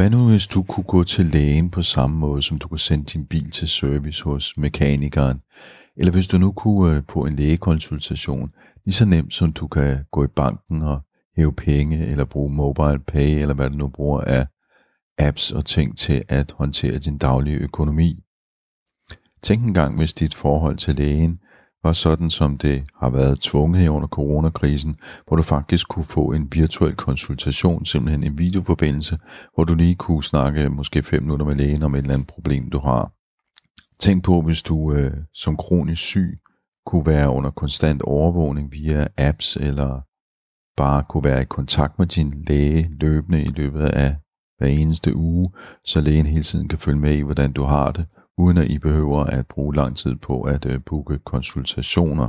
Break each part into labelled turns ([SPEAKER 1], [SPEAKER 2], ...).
[SPEAKER 1] Hvad nu, hvis du kunne gå til lægen på samme måde, som du kunne sende din bil til service hos mekanikeren? Eller hvis du nu kunne øh, få en lægekonsultation, lige så nemt som du kan gå i banken og hæve penge, eller bruge mobile pay, eller hvad du nu bruger af apps og ting til at håndtere din daglige økonomi. Tænk engang, hvis dit forhold til lægen var sådan, som det har været tvunget her under coronakrisen, hvor du faktisk kunne få en virtuel konsultation, simpelthen en videoforbindelse, hvor du lige kunne snakke måske 5 minutter med lægen om et eller andet problem, du har. Tænk på, hvis du øh, som kronisk syg kunne være under konstant overvågning via apps, eller bare kunne være i kontakt med din læge løbende i løbet af hver eneste uge, så lægen hele tiden kan følge med i, hvordan du har det, uden at I behøver at bruge lang tid på at øh, booke konsultationer.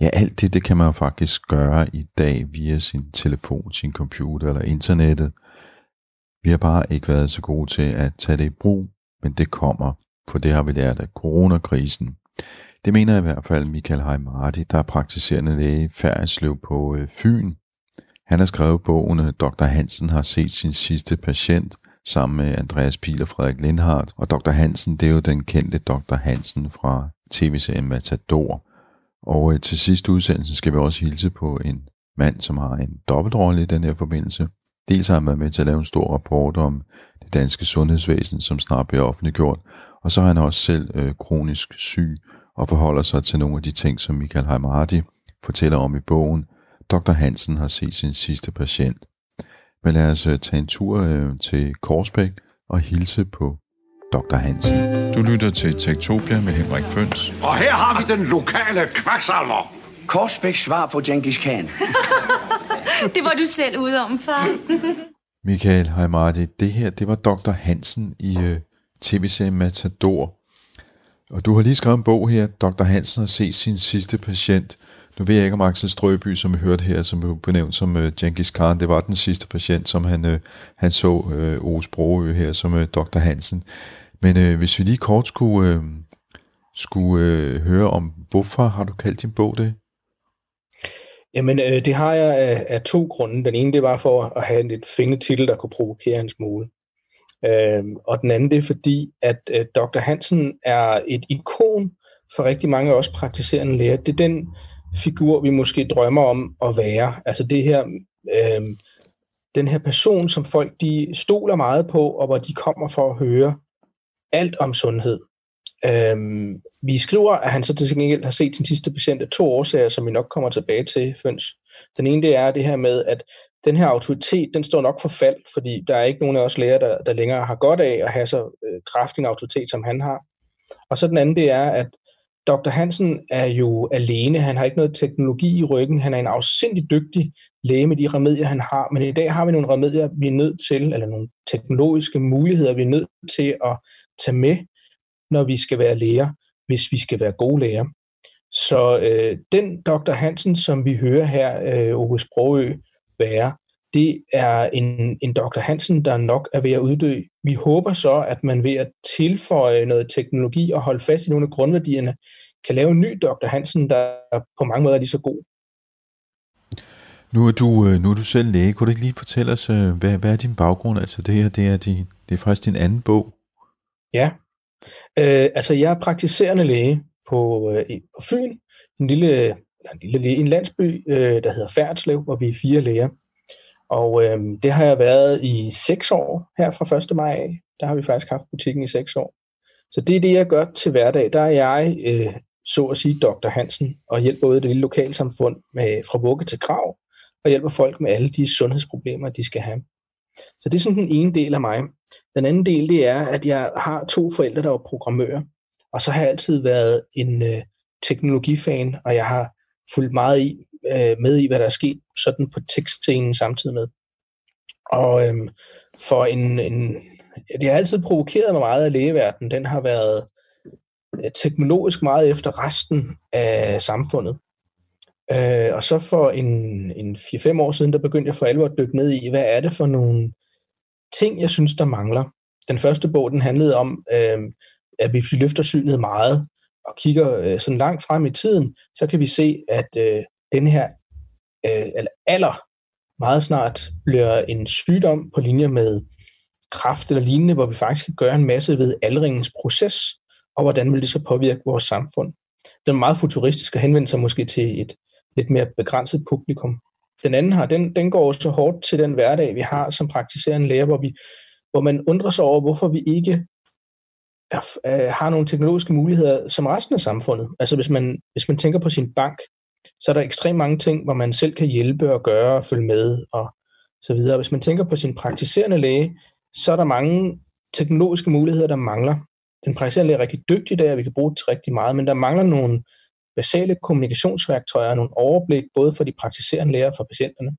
[SPEAKER 1] Ja, alt det, det kan man jo faktisk gøre i dag via sin telefon, sin computer eller internettet. Vi har bare ikke været så gode til at tage det i brug, men det kommer, for det har vi lært af coronakrisen. Det mener i hvert fald Michael Heimardi, der er praktiserende læge i Færdslev på øh, Fyn. Han har skrevet bogen øh, Dr. Hansen har set sin sidste patient – sammen med Andreas Pihl og Frederik Lindhardt. Og Dr. Hansen, det er jo den kendte Dr. Hansen fra tv-serien Matador. Og øh, til sidste udsendelse skal vi også hilse på en mand, som har en dobbeltrolle i den her forbindelse. Dels har han været med til at lave en stor rapport om det danske sundhedsvæsen, som snart bliver offentliggjort, og så er han også selv øh, kronisk syg og forholder sig til nogle af de ting, som Michael Heimardi fortæller om i bogen. Dr. Hansen har set sin sidste patient. Men lad os øh, tage en tur øh, til Korsbæk og hilse på Dr. Hansen.
[SPEAKER 2] Du lytter til Tektopia med Henrik Føns.
[SPEAKER 3] Og her har vi den lokale kvaksalver.
[SPEAKER 4] Korsbæks svar på Genghis Khan.
[SPEAKER 5] det var du selv ude om, far.
[SPEAKER 1] Michael, hej Marti. Det her, det var Dr. Hansen i uh, tv-serien Matador. Og du har lige skrevet en bog her, Dr. Hansen har set sin sidste patient. Nu ved jeg ikke om Axel Strøby, som vi hørte her, som blev benævnt som uh, Genghis Khan, det var den sidste patient, som han, uh, han så uh, Ove Sprogø her, som uh, Dr. Hansen. Men uh, hvis vi lige kort skulle, uh, skulle uh, høre om, hvorfor har du kaldt din bog det?
[SPEAKER 6] Jamen, øh, det har jeg af, af to grunde. Den ene, det var for at have en lidt fængende titel, der kunne provokere en smule. Øh, og den anden, det er fordi, at øh, Dr. Hansen er et ikon for rigtig mange af os praktiserende læger. Det er den figur, vi måske drømmer om at være. Altså det her, øh, den her person, som folk de stoler meget på, og hvor de kommer for at høre alt om sundhed. Øh, vi skriver, at han så til gengæld har set sin sidste patient af to årsager, som vi nok kommer tilbage til, Føns. Den ene det er det her med, at den her autoritet, den står nok for fald, fordi der er ikke nogen af os læger, der, der længere har godt af at have så øh, kraftig en autoritet, som han har. Og så den anden, det er, at Dr. Hansen er jo alene. Han har ikke noget teknologi i ryggen. Han er en afsindig dygtig læge med de remedier, han har. Men i dag har vi nogle remedier, vi er nødt til, eller nogle teknologiske muligheder, vi er nødt til at tage med, når vi skal være læger, hvis vi skal være gode læger. Så øh, den Dr. Hansen, som vi hører her, øh, Ove Sprogø, være, det er en, en Dr. Hansen, der nok er ved at uddø. Vi håber så, at man ved at tilføje noget teknologi og holde fast i nogle af grundværdierne, kan lave en ny Dr. Hansen, der på mange måder er lige så god.
[SPEAKER 1] Nu er du, øh, nu er du selv læge. Kunne du ikke lige fortælle os, øh, hvad, hvad er din baggrund? Altså det her, det er, din, det er faktisk din anden bog.
[SPEAKER 6] Ja, øh, altså jeg er praktiserende læge på, øh, på Fyn, en lille, en lille en landsby, øh, der hedder Færdslev, hvor vi er fire læger. Og øh, det har jeg været i seks år her fra 1. maj af. Der har vi faktisk haft butikken i seks år. Så det er det, jeg gør til hverdag. Der er jeg, øh, så at sige, Dr. Hansen, og hjælper både det lille lokalsamfund med, fra vugge til grav, og hjælper folk med alle de sundhedsproblemer, de skal have. Så det er sådan den ene del af mig. Den anden del, det er, at jeg har to forældre, der er programmører, og så har jeg altid været en øh, teknologifan, og jeg har fulgt meget i, øh, med i, hvad der er sket sådan på tekstscenen samtidig med. Og øhm, for en, en det har altid provokeret mig meget af lægeverdenen. Den har været øh, teknologisk meget efter resten af samfundet. Øh, og så for en, en 4-5 år siden, der begyndte jeg for alvor at dykke ned i, hvad er det for nogle ting, jeg synes, der mangler. Den første bog, den handlede om, øh, at vi løfter synet meget og kigger øh, sådan langt frem i tiden, så kan vi se, at øh, den her øh, eller alder meget snart bliver en sygdom på linje med kraft eller lignende, hvor vi faktisk kan gøre en masse ved aldringens proces, og hvordan vil det så påvirke vores samfund. Den er meget futuristisk og henvender sig måske til et lidt mere begrænset publikum. Den anden her, den, den går så hårdt til den hverdag, vi har som praktiserende læger, hvor, vi, hvor man undrer sig over, hvorfor vi ikke øh, har nogle teknologiske muligheder som resten af samfundet. Altså hvis man, hvis man tænker på sin bank, så er der ekstremt mange ting, hvor man selv kan hjælpe og gøre og følge med og så videre. Hvis man tænker på sin praktiserende læge, så er der mange teknologiske muligheder, der mangler. Den praktiserende læge er rigtig dygtig der, vi kan bruge det til rigtig meget, men der mangler nogle basale kommunikationsværktøjer og nogle overblik, både for de praktiserende læger og for patienterne.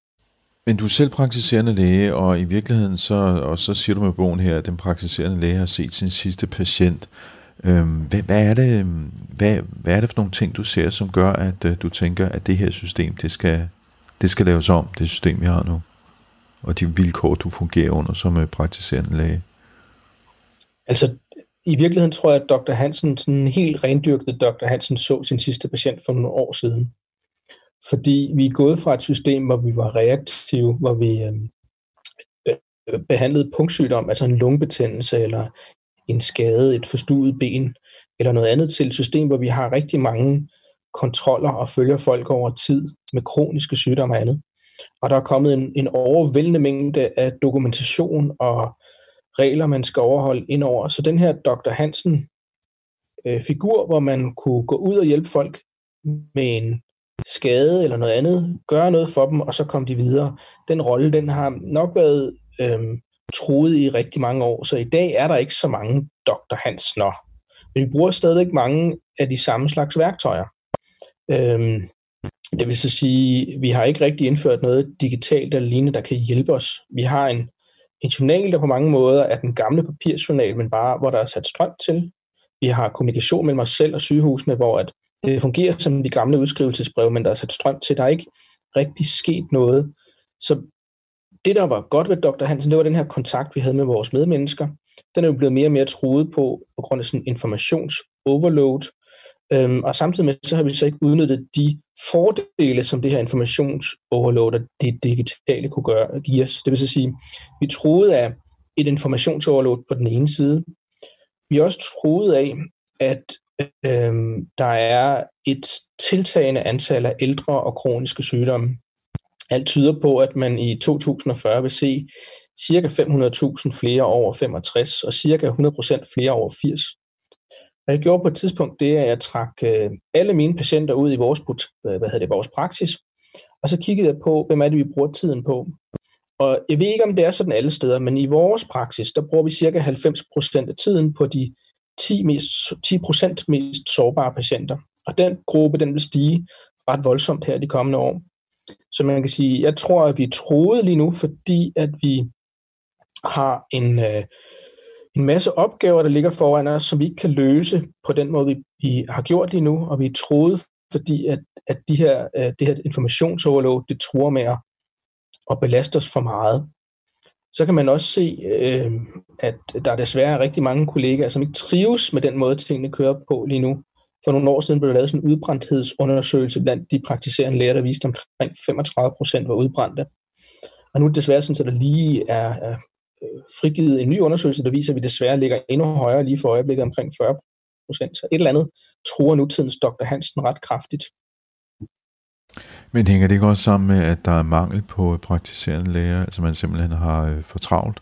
[SPEAKER 1] Men du er selv praktiserende læge, og i virkeligheden, så, og så siger du med bogen her, at den praktiserende læge har set sin sidste patient. Øhm, hvad, hvad, er det, øhm, hvad, hvad er det for nogle ting, du ser, som gør, at øh, du tænker, at det her system, det skal, det skal laves om, det system, vi har nu? Og de vilkår, du fungerer under som øh, praktiserende læge?
[SPEAKER 6] Altså, i virkeligheden tror jeg, at Dr. Hansen, sådan helt rendyrket Dr. Hansen, så sin sidste patient for nogle år siden. Fordi vi er gået fra et system, hvor vi var reaktive, hvor vi øhm, øh, behandlede punktsygdom, altså en lungebetændelse eller en skade, et forstuet ben eller noget andet til et system, hvor vi har rigtig mange kontroller og følger folk over tid med kroniske sygdomme og andet. Og der er kommet en, en overvældende mængde af dokumentation og regler, man skal overholde indover. Så den her Dr. Hansen øh, figur, hvor man kunne gå ud og hjælpe folk med en skade eller noget andet, gøre noget for dem, og så komme de videre. Den rolle, den har nok været øh, troet i rigtig mange år, så i dag er der ikke så mange Dr. Hansner. Men vi bruger stadigvæk mange af de samme slags værktøjer. Øhm, det vil så sige, vi har ikke rigtig indført noget digitalt eller lignende, der kan hjælpe os. Vi har en en journal, der på mange måder er den gamle papirjournal, men bare hvor der er sat strøm til. Vi har kommunikation mellem os selv og sygehusene, hvor at det fungerer som de gamle udskrivelsesbreve, men der er sat strøm til. Der er ikke rigtig sket noget. Så det, der var godt ved Dr. Hansen, det var den her kontakt, vi havde med vores medmennesker. Den er jo blevet mere og mere truet på, på grund af sådan informationsoverload, Øhm, og samtidig med så har vi så ikke udnyttet de fordele, som det her informationsoverload og det digitale kunne gøre, give os. Det vil så sige, vi troede af et informationsoverload på den ene side. Vi er også troet af, at øhm, der er et tiltagende antal af ældre og kroniske sygdomme. Alt tyder på, at man i 2040 vil se ca. 500.000 flere over 65 og ca. 100% flere over 80. Hvad jeg gjorde på et tidspunkt, det er, at jeg trak øh, alle mine patienter ud i vores, øh, hvad hedder det, vores praksis, og så kiggede jeg på, hvem er det, vi bruger tiden på. Og jeg ved ikke, om det er sådan alle steder, men i vores praksis, der bruger vi cirka 90% af tiden på de 10%, mest, 10 mest sårbare patienter. Og den gruppe, den vil stige ret voldsomt her de kommende år. Så man kan sige, jeg tror, at vi er troet lige nu, fordi at vi har en, øh, en masse opgaver, der ligger foran os, som vi ikke kan løse på den måde, vi, vi har gjort lige nu, og vi er troet, fordi at, at de her, øh, det her informationsoverlov, det tror med at, at belaste os for meget. Så kan man også se, øh, at der er desværre rigtig mange kollegaer, som ikke trives med den måde, tingene kører på lige nu. For nogle år siden blev der lavet sådan en udbrændthedsundersøgelse blandt de praktiserende læger, der viste omkring 35 procent var udbrændte. Og nu er det desværre sådan, at der lige er, er øh, frigivet en ny undersøgelse, der viser, at vi desværre ligger endnu højere lige for øjeblikket omkring 40 procent. Så et eller andet tror nutidens Dr. Hansen ret kraftigt.
[SPEAKER 1] Men hænger det ikke også sammen med, at der er mangel på praktiserende læger, altså man simpelthen har øh, for travlt?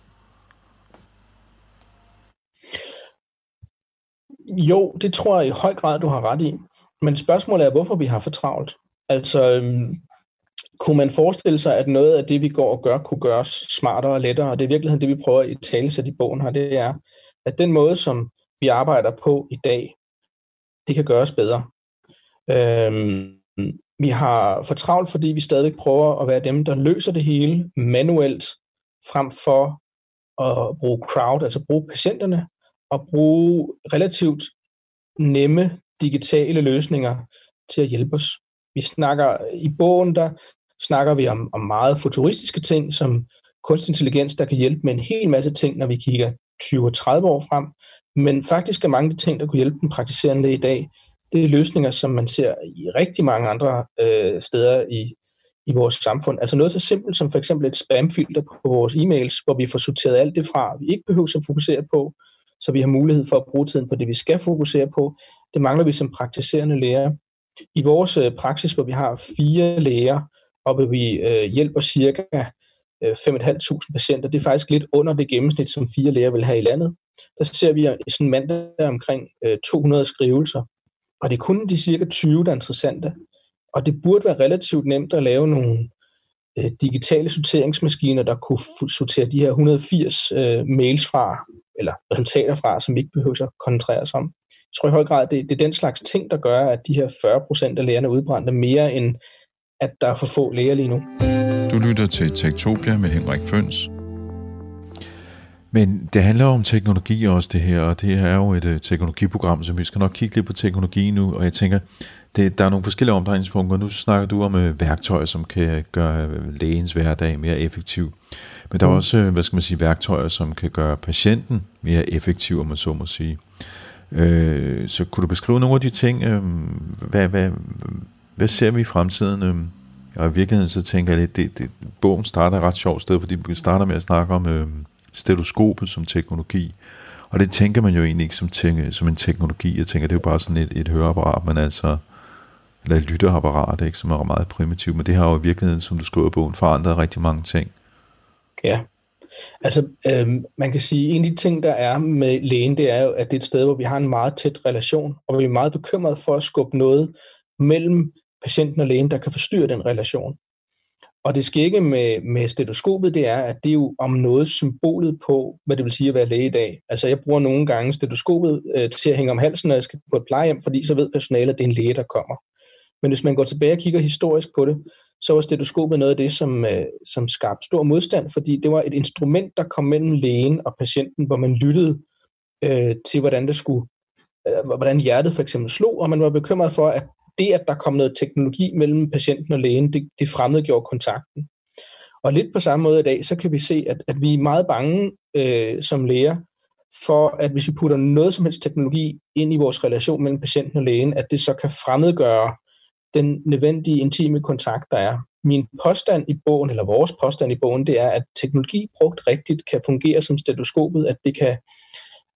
[SPEAKER 6] Jo, det tror jeg i høj grad, du har ret i. Men spørgsmålet er, hvorfor vi har for travlt. Altså, øhm, kunne man forestille sig, at noget af det, vi går og gør, kunne gøres smartere og lettere? Og det er i virkeligheden det, vi prøver at i tale i bogen her, det er, at den måde, som vi arbejder på i dag, det kan gøres bedre. Øhm, vi har for travlt, fordi vi stadig prøver at være dem, der løser det hele manuelt, frem for at bruge crowd, altså bruge patienterne, og bruge relativt nemme digitale løsninger til at hjælpe os. Vi snakker i bogen, der snakker vi om, om meget futuristiske ting, som kunstig intelligens, der kan hjælpe med en hel masse ting, når vi kigger 20-30 år frem. Men faktisk er mange af de ting, der kunne hjælpe den praktiserende i dag, det er løsninger, som man ser i rigtig mange andre øh, steder i, i vores samfund. Altså noget så simpelt som for eksempel et spamfilter på vores e-mails, hvor vi får sorteret alt det fra, vi ikke behøver at fokusere på, så vi har mulighed for at bruge tiden på det, vi skal fokusere på. Det mangler vi som praktiserende læger. I vores øh, praksis, hvor vi har fire læger, og hvor vi øh, hjælper cirka øh, 5.500 patienter, det er faktisk lidt under det gennemsnit, som fire læger vil have i landet. Der ser vi øh, sådan en mandag omkring 200 skrivelser, og det er kun de cirka 20, der er interessante. Og det burde være relativt nemt at lave nogle øh, digitale sorteringsmaskiner, der kunne sortere de her 180 øh, mails fra, eller resultater fra, som vi ikke behøver at koncentrere os om. Jeg tror i høj grad, det, det er den slags ting, der gør, at de her 40 procent af lægerne er udbrændte mere end, at der er for få læger lige nu.
[SPEAKER 2] Du lytter til Tektopia med Henrik Føns.
[SPEAKER 1] Men det handler om teknologi også det her, og det er jo et uh, teknologiprogram, så vi skal nok kigge lidt på teknologi nu, og jeg tænker, det, der er nogle forskellige omdrejningspunkter. Nu snakker du om uh, værktøjer, som kan gøre lægens hverdag mere effektiv. Men der er mm. også, uh, hvad skal man sige, værktøjer, som kan gøre patienten mere effektiv, om man så må sige. Uh, så kunne du beskrive nogle af de ting? Uh, hvad, hvad, hvad ser vi i fremtiden? Uh, og i virkeligheden så tænker jeg lidt, det, det, bogen starter et ret sjovt sted, fordi vi starter med at snakke om uh, stetoskopet som teknologi. Og det tænker man jo egentlig ikke som, tænke, som en teknologi. Jeg tænker, det er jo bare sådan et, et høreapparat, men altså, eller et lytteapparat, ikke, som er meget primitivt. Men det har jo i virkeligheden, som du skriver i bogen, forandret rigtig mange ting.
[SPEAKER 6] Ja, altså øhm, man kan sige, en af de ting, der er med lægen, det er jo, at det er et sted, hvor vi har en meget tæt relation, og vi er meget bekymrede for at skubbe noget mellem patienten og lægen, der kan forstyrre den relation. Og det skægge med, med stetoskopet, det er, at det er jo om noget symbolet på, hvad det vil sige at være læge i dag. Altså jeg bruger nogle gange stetoskopet øh, til at hænge om halsen, når jeg skal på et plejehjem, fordi så ved personalet, at det er en læge, der kommer. Men hvis man går tilbage og kigger historisk på det, så var stetoskopet noget af det, som, øh, som skabte stor modstand, fordi det var et instrument, der kom mellem lægen og patienten, hvor man lyttede øh, til, hvordan det skulle, øh, hvordan hjertet for eksempel slog, og man var bekymret for, at det, at der kom noget teknologi mellem patienten og lægen, det, det fremmedgjorde kontakten. Og lidt på samme måde i dag, så kan vi se, at, at vi er meget bange øh, som læger for, at hvis vi putter noget som helst teknologi ind i vores relation mellem patienten og lægen, at det så kan fremmedgøre den nødvendige intime kontakt, der er. Min påstand i bogen, eller vores påstand i bogen, det er, at teknologi brugt rigtigt kan fungere som stetoskopet, at det kan,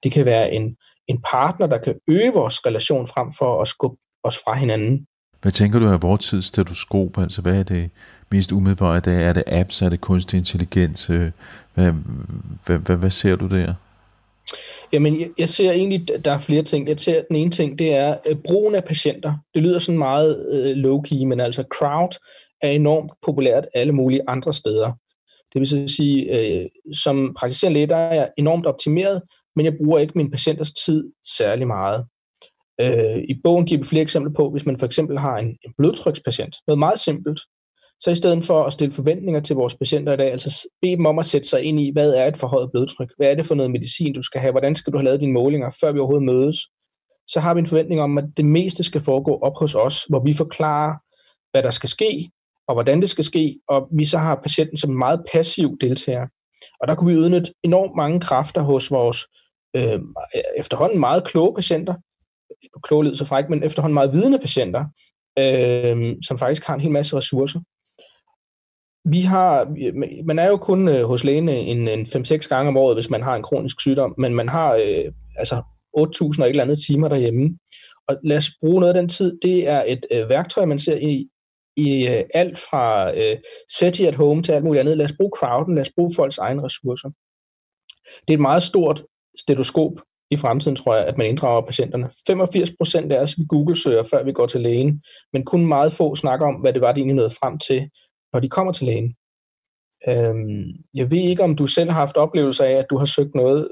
[SPEAKER 6] det kan være en, en partner, der kan øge vores relation frem for at skubbe os fra hinanden.
[SPEAKER 1] Hvad tænker du af vores tids stetoskop? Altså, hvad er det mest umiddelbare i dag? Er det apps? Er det kunstig intelligens? Øh, hvad, hvad, hvad, hvad ser du der?
[SPEAKER 6] Jamen, jeg, jeg ser egentlig, der er flere ting. Jeg ser, den ene ting, det er uh, brugen af patienter. Det lyder sådan meget øh, low-key, men altså crowd er enormt populært alle mulige andre steder. Det vil så sige, øh, som praktiserende læge, der er jeg enormt optimeret, men jeg bruger ikke min patienters tid særlig meget. Øh, I bogen giver vi flere eksempler på, hvis man for eksempel har en, en blodtrykspatient, noget meget simpelt, så i stedet for at stille forventninger til vores patienter i dag, altså bede dem om at sætte sig ind i, hvad er et forhøjet blodtryk? Hvad er det for noget medicin, du skal have? Hvordan skal du have lavet dine målinger, før vi overhovedet mødes? Så har vi en forventning om, at det meste skal foregå op hos os, hvor vi forklarer, hvad der skal ske, og hvordan det skal ske, og vi så har patienten som en meget passiv deltager. Og der kunne vi udnytte enormt mange kræfter hos vores øh, efterhånden meget kloge patienter, kloge lyd så fræk, men efterhånden meget vidende patienter, øh, som faktisk har en hel masse ressourcer. Vi har, man er jo kun øh, hos lægen en, en 5-6 gange om året, hvis man har en kronisk sygdom, men man har øh, altså 8.000 og et eller andet timer derhjemme. Og lad os bruge noget af den tid. Det er et øh, værktøj, man ser i, i øh, alt fra øh, SETI at home til alt muligt andet. Lad os bruge crowden, lad os bruge folks egne ressourcer. Det er et meget stort stetoskop, i fremtiden, tror jeg, at man inddrager patienterne. 85 procent af os vi Google-søger, før vi går til lægen, men kun meget få snakker om, hvad det var, de egentlig nåede frem til, når de kommer til lægen. Øhm, jeg ved ikke, om du selv har haft oplevelse af, at du har søgt noget,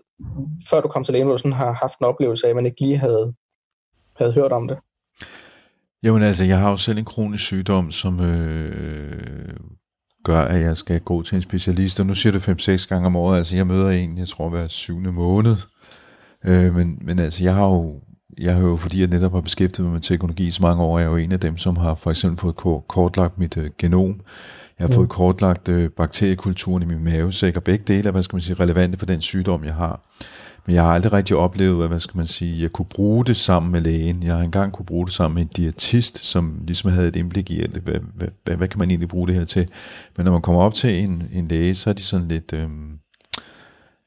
[SPEAKER 6] før du kom til lægen, hvor du sådan har haft en oplevelse af, at man ikke lige havde, havde hørt om det.
[SPEAKER 1] Jamen altså, jeg har jo selv en kronisk sygdom, som øh, gør, at jeg skal gå til en specialist. Og nu siger du 5-6 gange om året. Altså, jeg møder en, jeg tror, hver syvende måned. Øh, men, men altså, jeg har jo, jeg har jo, fordi jeg netop har beskæftiget mig med teknologi i så mange år, jeg er jo en af dem, som har for eksempel fået kortlagt mit øh, genom. Jeg har mm. fået kortlagt øh, bakteriekulturen i min mavesæk, og begge dele er, hvad skal man sige, relevante for den sygdom, jeg har. Men jeg har aldrig rigtig oplevet, at, hvad skal man sige, jeg kunne bruge det sammen med lægen. Jeg har engang kunne bruge det sammen med en diætist, som ligesom havde et indblik i, hvad, hvad, hvad, hvad kan man egentlig bruge det her til. Men når man kommer op til en, en læge, så er de sådan lidt... Øh,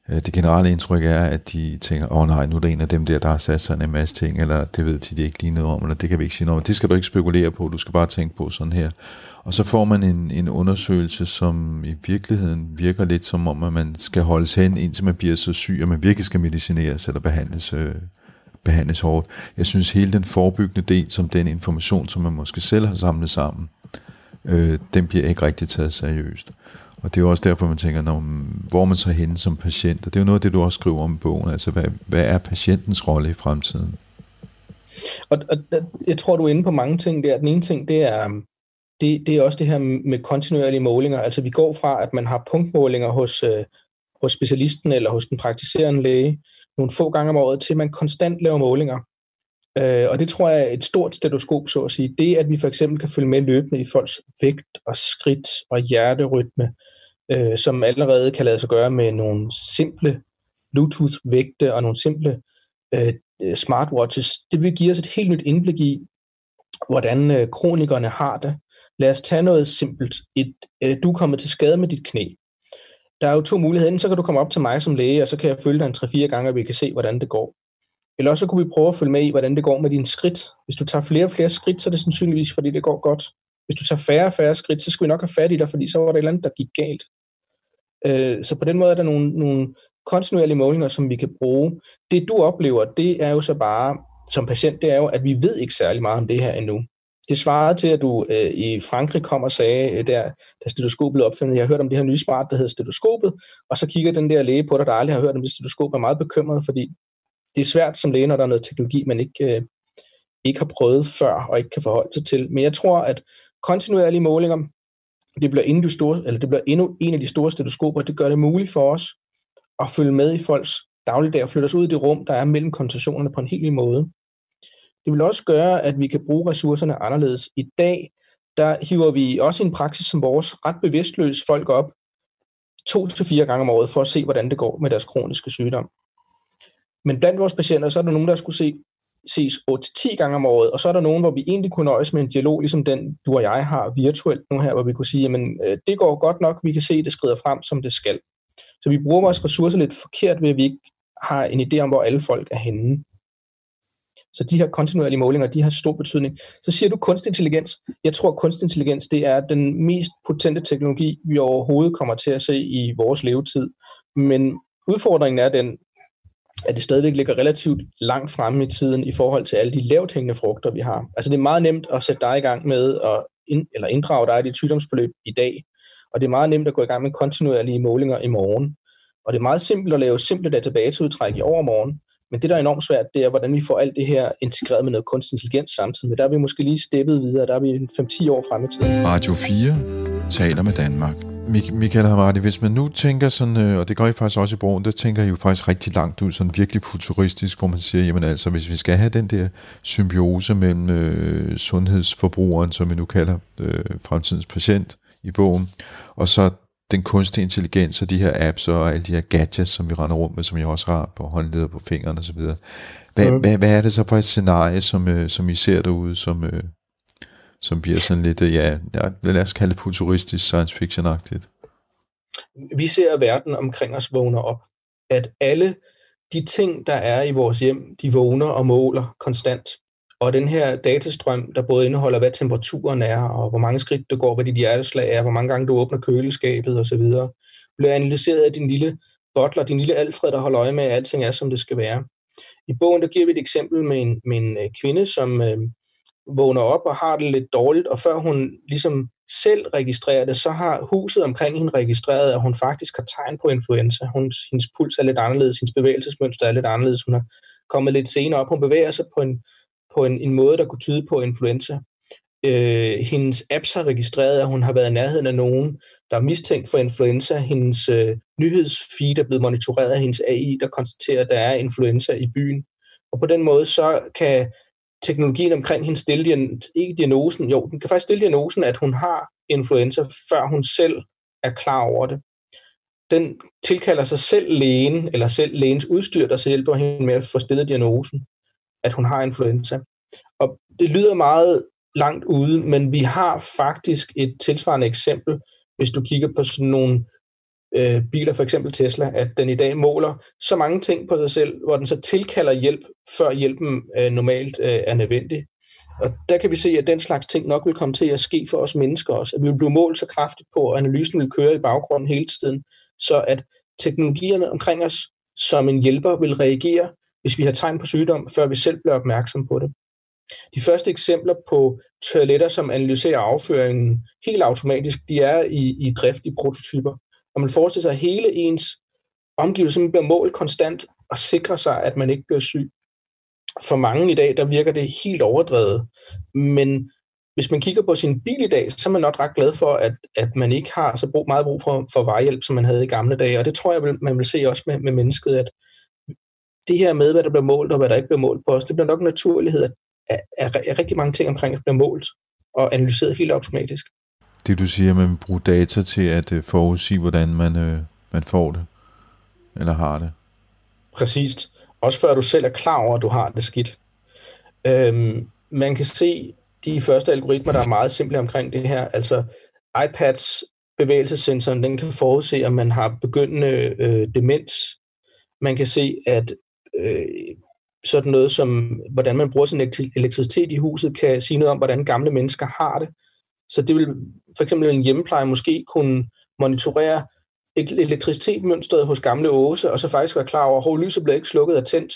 [SPEAKER 1] Øh, det generelle indtryk er, at de tænker, åh oh, nej, nu er der en af dem der, der har sat sig en masse ting, eller det ved de, de ikke lige noget om, eller det kan vi ikke sige noget om. Det skal du ikke spekulere på, du skal bare tænke på sådan her. Og så får man en, en undersøgelse, som i virkeligheden virker lidt som om, at man skal holdes hen, indtil man bliver så syg, at man virkelig skal medicineres eller behandles, øh, behandles hårdt. Jeg synes, hele den forebyggende del, som den information, som man måske selv har samlet sammen, øh, den bliver ikke rigtig taget seriøst. Og det er jo også derfor, man tænker, når, hvor man så henne som patient. Og det er jo noget af det, du også skriver om i bogen. Altså, hvad, hvad er patientens rolle i fremtiden?
[SPEAKER 6] Og, og jeg tror, du er inde på mange ting der. Den ene ting, det er, det, det er også det her med kontinuerlige målinger. Altså vi går fra, at man har punktmålinger hos, øh, hos specialisten eller hos den praktiserende læge nogle få gange om året, til man konstant laver målinger. Øh, og det tror jeg er et stort stetoskop, så at sige. Det, at vi for eksempel kan følge med løbende i folks vægt og skridt og hjerterytme, øh, som allerede kan lade sig gøre med nogle simple Bluetooth-vægte og nogle simple øh, smartwatches, det vil give os et helt nyt indblik i, hvordan øh, kronikerne har det. Lad os tage noget simpelt. Et, øh, du er kommet til skade med dit knæ. Der er jo to muligheder. Enten så kan du komme op til mig som læge, og så kan jeg følge dig en 3-4 gange, og vi kan se, hvordan det går. Eller også så kunne vi prøve at følge med i, hvordan det går med dine skridt. Hvis du tager flere og flere skridt, så er det sandsynligvis, fordi det går godt. Hvis du tager færre og færre skridt, så skal vi nok have fat i dig, fordi så var der et eller andet, der gik galt. Øh, så på den måde er der nogle, nogle kontinuerlige målinger, som vi kan bruge. Det du oplever, det er jo så bare som patient, det er jo, at vi ved ikke særlig meget om det her endnu. Det svarede til, at du øh, i Frankrig kom og sagde, øh, der, da stetoskopet blev opfundet, jeg har hørt om det her nye smart, der hedder stetoskopet, og så kigger den der læge på dig, der aldrig har hørt om det stetoskop, er meget bekymret, fordi det er svært som læge, når der er noget teknologi, man ikke, øh, ikke har prøvet før og ikke kan forholde sig til. Men jeg tror, at kontinuerlige målinger, det bliver, endnu store, eller det bliver endnu en af de store stetoskoper, det gør det muligt for os at følge med i folks dagligdag og flytte os ud i det rum, der er mellem koncentrationerne på en helt ny måde. Det vil også gøre, at vi kan bruge ressourcerne anderledes. I dag, der hiver vi også en praksis som vores ret bevidstløs folk op to til fire gange om året for at se, hvordan det går med deres kroniske sygdom. Men blandt vores patienter, så er der nogen, der skulle se, ses 8-10 gange om året, og så er der nogen, hvor vi egentlig kunne nøjes med en dialog, ligesom den du og jeg har virtuelt nu her, hvor vi kunne sige, at øh, det går godt nok, vi kan se, at det skrider frem, som det skal. Så vi bruger vores ressourcer lidt forkert ved, at vi ikke har en idé om, hvor alle folk er henne. Så de her kontinuerlige målinger, de har stor betydning. Så siger du kunstig intelligens. Jeg tror, at kunstig intelligens det er den mest potente teknologi, vi overhovedet kommer til at se i vores levetid. Men udfordringen er den, at det stadigvæk ligger relativt langt fremme i tiden i forhold til alle de lavt hængende frugter, vi har. Altså det er meget nemt at sætte dig i gang med at ind, eller inddrage dig i dit sygdomsforløb i dag, og det er meget nemt at gå i gang med kontinuerlige målinger i morgen. Og det er meget simpelt at lave simple databaseudtræk i overmorgen, men det, der er enormt svært, det er, hvordan vi får alt det her integreret med noget kunstig intelligens samtidig. Men der er vi måske lige steppet videre, der er vi 5-10 år frem i tiden.
[SPEAKER 2] Radio 4 taler med Danmark.
[SPEAKER 1] Michael Havardi, hvis man nu tænker sådan, øh, og det gør I faktisk også i broen, der tænker I jo faktisk rigtig langt ud, sådan virkelig futuristisk, hvor man siger, jamen altså, hvis vi skal have den der symbiose mellem øh, sundhedsforbrugeren, som vi nu kalder øh, fremtidens patient i bogen, og så den kunstige intelligens og de her apps og alle de her gadgets, som vi render rundt med, som jeg også har på håndleder på fingrene osv. Hvad, mm. hvad, hvad er det så for et scenarie, som, øh, som I ser derude, som, øh, som bliver sådan lidt, øh, ja, lad os kalde det futuristisk science fiction-agtigt?
[SPEAKER 6] Vi ser, at verden omkring os vågner op. At alle de ting, der er i vores hjem, de vågner og måler konstant. Og den her datastrøm, der både indeholder, hvad temperaturen er, og hvor mange skridt du går, hvad dit hjerteslag er, hvor mange gange du åbner køleskabet osv., bliver analyseret af din lille butler, din lille Alfred, der holder øje med, at alting er, som det skal være. I bogen der giver vi et eksempel med en, med en øh, kvinde, som øh, vågner op og har det lidt dårligt, og før hun ligesom selv registrerer det, så har huset omkring hende registreret, at hun faktisk har tegn på influenza. Hun, hendes puls er lidt anderledes, hendes bevægelsesmønster er lidt anderledes, hun har kommet lidt senere op, hun bevæger sig på en på en, en måde, der kunne tyde på influenza. Øh, hendes apps har registreret, at hun har været i nærheden af nogen, der er mistænkt for influenza. Hendes øh, nyhedsfeed er blevet monitoreret af hendes AI, der konstaterer, at der er influenza i byen. Og på den måde så kan teknologien omkring hende stille diagn- ikke diagnosen, jo, den kan faktisk stille diagnosen, at hun har influenza, før hun selv er klar over det. Den tilkalder sig selv lægen, eller selv lægens udstyr, der så hjælper hende med at få stillet diagnosen, at hun har influenza. Og det lyder meget langt ude, men vi har faktisk et tilsvarende eksempel, hvis du kigger på sådan nogle øh, biler, for eksempel Tesla, at den i dag måler så mange ting på sig selv, hvor den så tilkalder hjælp, før hjælpen øh, normalt øh, er nødvendig. Og der kan vi se, at den slags ting nok vil komme til at ske for os mennesker også. At vi vil blive målt så kraftigt på, og analysen vil køre i baggrunden hele tiden, så at teknologierne omkring os som en hjælper vil reagere, hvis vi har tegn på sygdom, før vi selv bliver opmærksom på det. De første eksempler på toiletter, som analyserer afføringen helt automatisk, de er i, i drift i prototyper. Og man forestiller sig, at hele ens omgivelser bliver målt konstant og sikrer sig, at man ikke bliver syg. For mange i dag, der virker det helt overdrevet. Men hvis man kigger på sin bil i dag, så er man nok ret glad for, at, at man ikke har så brug, meget brug for, for vejhjælp, som man havde i gamle dage. Og det tror jeg, man vil se også med, med mennesket, at det her med, hvad der bliver målt og hvad der ikke bliver målt på os, det bliver nok en naturlighed, at, at, at, at rigtig mange ting omkring os bliver målt og analyseret helt automatisk.
[SPEAKER 1] Det du siger, at man bruger data til at øh, forudsige, hvordan man, øh, man får det, eller har det.
[SPEAKER 6] Præcist. Også før du selv er klar over, at du har det skidt. Øhm, man kan se de første algoritmer, der er meget simple omkring det her. Altså iPads bevægelsessensoren, den kan forudse, om man har begyndende øh, demens. Man kan se, at øh, sådan noget som, hvordan man bruger sin elektricitet i huset, kan sige noget om, hvordan gamle mennesker har det. Så det vil for eksempel en hjemmepleje måske kunne monitorere elektricitetmønstret hos gamle Åse, og så faktisk være klar over, at lyset bliver ikke slukket og tændt.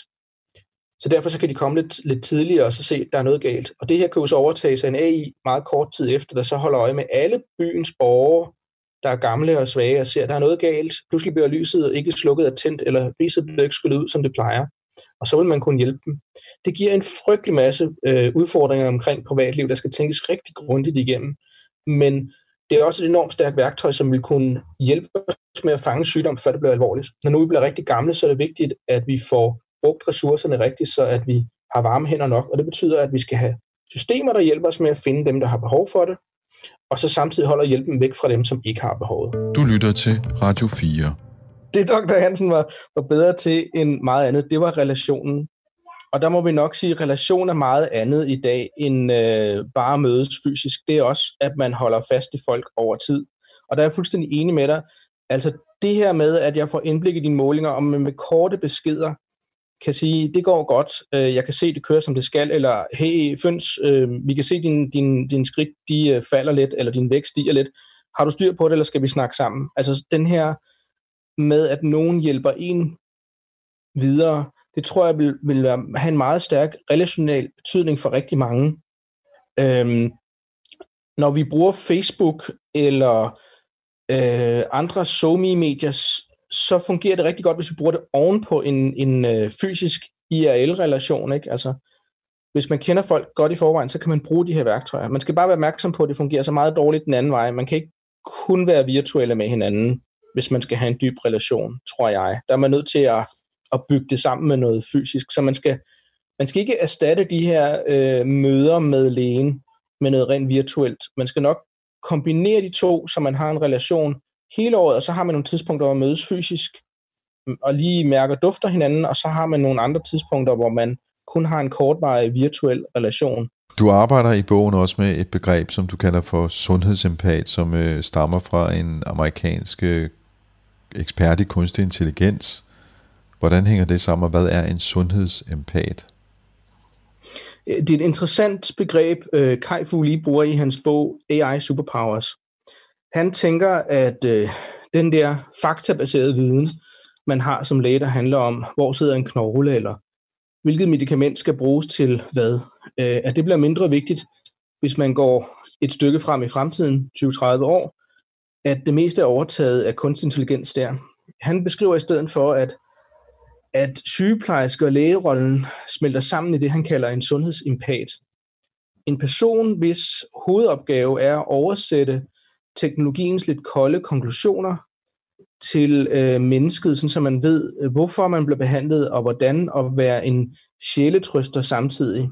[SPEAKER 6] Så derfor så kan de komme lidt, lidt tidligere og så se, at der er noget galt. Og det her kan jo så overtages af en AI meget kort tid efter, der så holder øje med alle byens borgere, der er gamle og svage og ser, at der er noget galt. Pludselig bliver lyset ikke slukket og tændt, eller lyset bliver ikke skyllet ud, som det plejer. Og så vil man kunne hjælpe dem. Det giver en frygtelig masse øh, udfordringer omkring privatliv, der skal tænkes rigtig grundigt igennem. Men det er også et enormt stærkt værktøj, som vil kunne hjælpe os med at fange sygdom, før det bliver alvorligt. Når nu vi bliver rigtig gamle, så er det vigtigt, at vi får brugt ressourcerne rigtigt, så at vi har varme hænder nok. Og det betyder, at vi skal have systemer, der hjælper os med at finde dem, der har behov for det, og så samtidig holder hjælpen væk fra dem, som ikke har behovet.
[SPEAKER 2] Du lytter til Radio 4.
[SPEAKER 6] Det Dr. Hansen var, var bedre til end meget andet, det var relationen. Og der må vi nok sige, at relation er meget andet i dag, end øh, bare mødes fysisk. Det er også, at man holder fast i folk over tid. Og der er jeg fuldstændig enig med dig. Altså det her med, at jeg får indblik i dine målinger, om man med korte beskeder kan sige, det går godt, øh, jeg kan se, det kører som det skal, eller hey, Føns, øh, vi kan se, din, din, din skridt, de øh, falder lidt, eller din vækst stiger lidt. Har du styr på det, eller skal vi snakke sammen? Altså den her med, at nogen hjælper en videre, det tror jeg vil, vil have en meget stærk relationel betydning for rigtig mange. Øhm, når vi bruger Facebook eller øh, andre SoMe-medier, så fungerer det rigtig godt, hvis vi bruger det ovenpå en, en øh, fysisk IRL-relation. Ikke? Altså, hvis man kender folk godt i forvejen, så kan man bruge de her værktøjer. Man skal bare være opmærksom på, at det fungerer så meget dårligt den anden vej. Man kan ikke kun være virtuelle med hinanden, hvis man skal have en dyb relation, tror jeg. Der er man nødt til at, at bygge det sammen med noget fysisk. Så man skal, man skal ikke erstatte de her øh, møder med lægen med noget rent virtuelt. Man skal nok kombinere de to, så man har en relation hele året, og så har man nogle tidspunkter, hvor man mødes fysisk mm, og lige mærker dufter hinanden, og så har man nogle andre tidspunkter, hvor man kun har en kortvarig virtuel relation.
[SPEAKER 1] Du arbejder i bogen også med et begreb, som du kalder for sundhedsempat, som øh, stammer fra en amerikansk øh, ekspert i kunstig intelligens. Hvordan hænger det sammen, og hvad er en sundhedsempat?
[SPEAKER 6] Øh, det er et interessant begreb, øh, Kai Fu Lee bruger i hans bog AI Superpowers. Han tænker, at øh, den der faktabaserede viden, man har som læge, der handler om, hvor sidder en knogle, eller hvilket medicament skal bruges til hvad, øh, at det bliver mindre vigtigt, hvis man går et stykke frem i fremtiden, 20-30 år, at det meste er overtaget af kunstig intelligens der. Han beskriver i stedet for, at, at sygeplejerske og lægerollen smelter sammen i det, han kalder en sundhedsimpat. En person, hvis hovedopgave er at oversætte teknologiens lidt kolde konklusioner til øh, mennesket, sådan så man ved, hvorfor man bliver behandlet, og hvordan at være en sjæletrøster samtidig.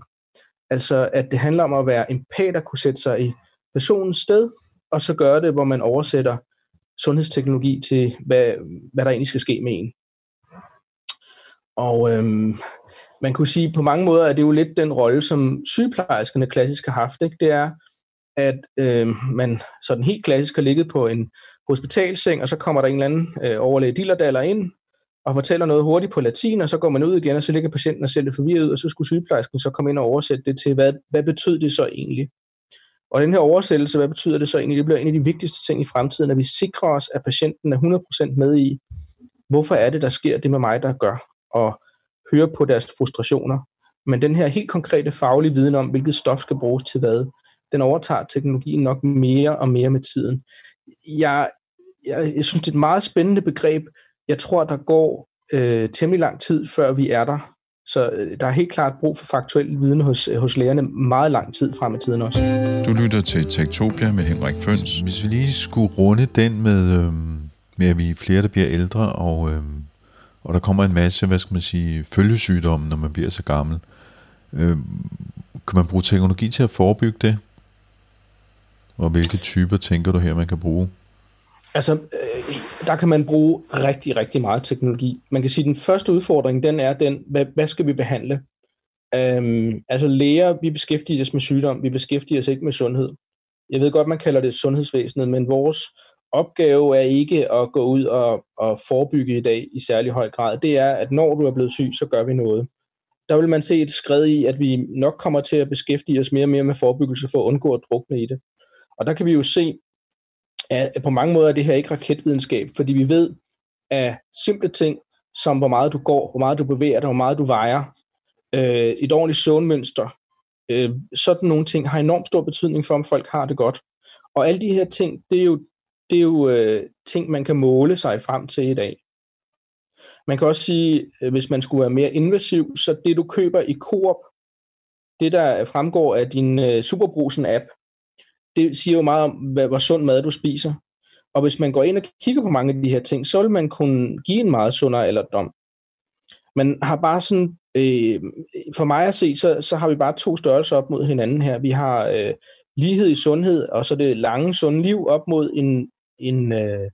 [SPEAKER 6] Altså, at det handler om at være empat og kunne sætte sig i personens sted, og så gøre det, hvor man oversætter sundhedsteknologi til, hvad, hvad der egentlig skal ske med en. Og øhm, man kunne sige, på mange måder er det jo lidt den rolle, som sygeplejerskerne klassisk har haft. Ikke? Det er, at øh, man sådan helt klassisk har ligget på en hospitalseng, og så kommer der en eller anden øh, overlæge dillerdaller ind, og fortæller noget hurtigt på latin, og så går man ud igen, og så ligger patienten og ser det forvirret ud, og så skulle sygeplejersken så komme ind og oversætte det til, hvad, hvad betyder det så egentlig? Og den her oversættelse, hvad betyder det så egentlig? Det bliver en af de vigtigste ting i fremtiden, at vi sikrer os, at patienten er 100% med i, hvorfor er det, der sker det med mig, der gør, og høre på deres frustrationer. Men den her helt konkrete faglige viden om, hvilket stof skal bruges til hvad, den overtager teknologien nok mere og mere med tiden. Jeg, jeg, jeg synes, det er et meget spændende begreb. Jeg tror, der går øh, temmelig lang tid, før vi er der. Så øh, der er helt klart brug for faktuel viden hos, øh, hos lægerne meget lang tid frem i tiden også.
[SPEAKER 2] Du lytter til Tektopia med Henrik Føns.
[SPEAKER 1] Hvis vi lige skulle runde den med, øh, med at vi er flere, der bliver ældre, og, øh, og der kommer en masse, hvad skal man sige, følgesygdomme, når man bliver så gammel. Øh, kan man bruge teknologi til at forebygge det? Og hvilke typer tænker du her, man kan bruge?
[SPEAKER 6] Altså, øh, der kan man bruge rigtig, rigtig meget teknologi. Man kan sige, at den første udfordring, den er den, hvad, hvad skal vi behandle? Øhm, altså læger, vi beskæftiger os med sygdom, vi beskæftiger os ikke med sundhed. Jeg ved godt, man kalder det sundhedsvæsenet, men vores opgave er ikke at gå ud og, og forebygge i dag i særlig høj grad. Det er, at når du er blevet syg, så gør vi noget. Der vil man se et skred i, at vi nok kommer til at beskæftige os mere og mere med forebyggelse for at undgå at drukne i det. Og der kan vi jo se, at på mange måder er det her ikke raketvidenskab, fordi vi ved, at simple ting, som hvor meget du går, hvor meget du bevæger dig, hvor meget du vejer, øh, et ordentligt søvnmønster, øh, sådan nogle ting har enormt stor betydning for, om folk har det godt. Og alle de her ting, det er jo, det er jo øh, ting, man kan måle sig frem til i dag. Man kan også sige, øh, hvis man skulle være mere invasiv, så det du køber i Coop, det der fremgår af din øh, Superbrusen-app, det siger jo meget om, hvad, hvor sund mad du spiser. Og hvis man går ind og kigger på mange af de her ting, så vil man kunne give en meget sundere alderdom. Man har bare sådan, øh, for mig at se, så, så har vi bare to størrelser op mod hinanden her. Vi har øh, lighed i sundhed, og så det lange, sunde liv op mod en, en, øh,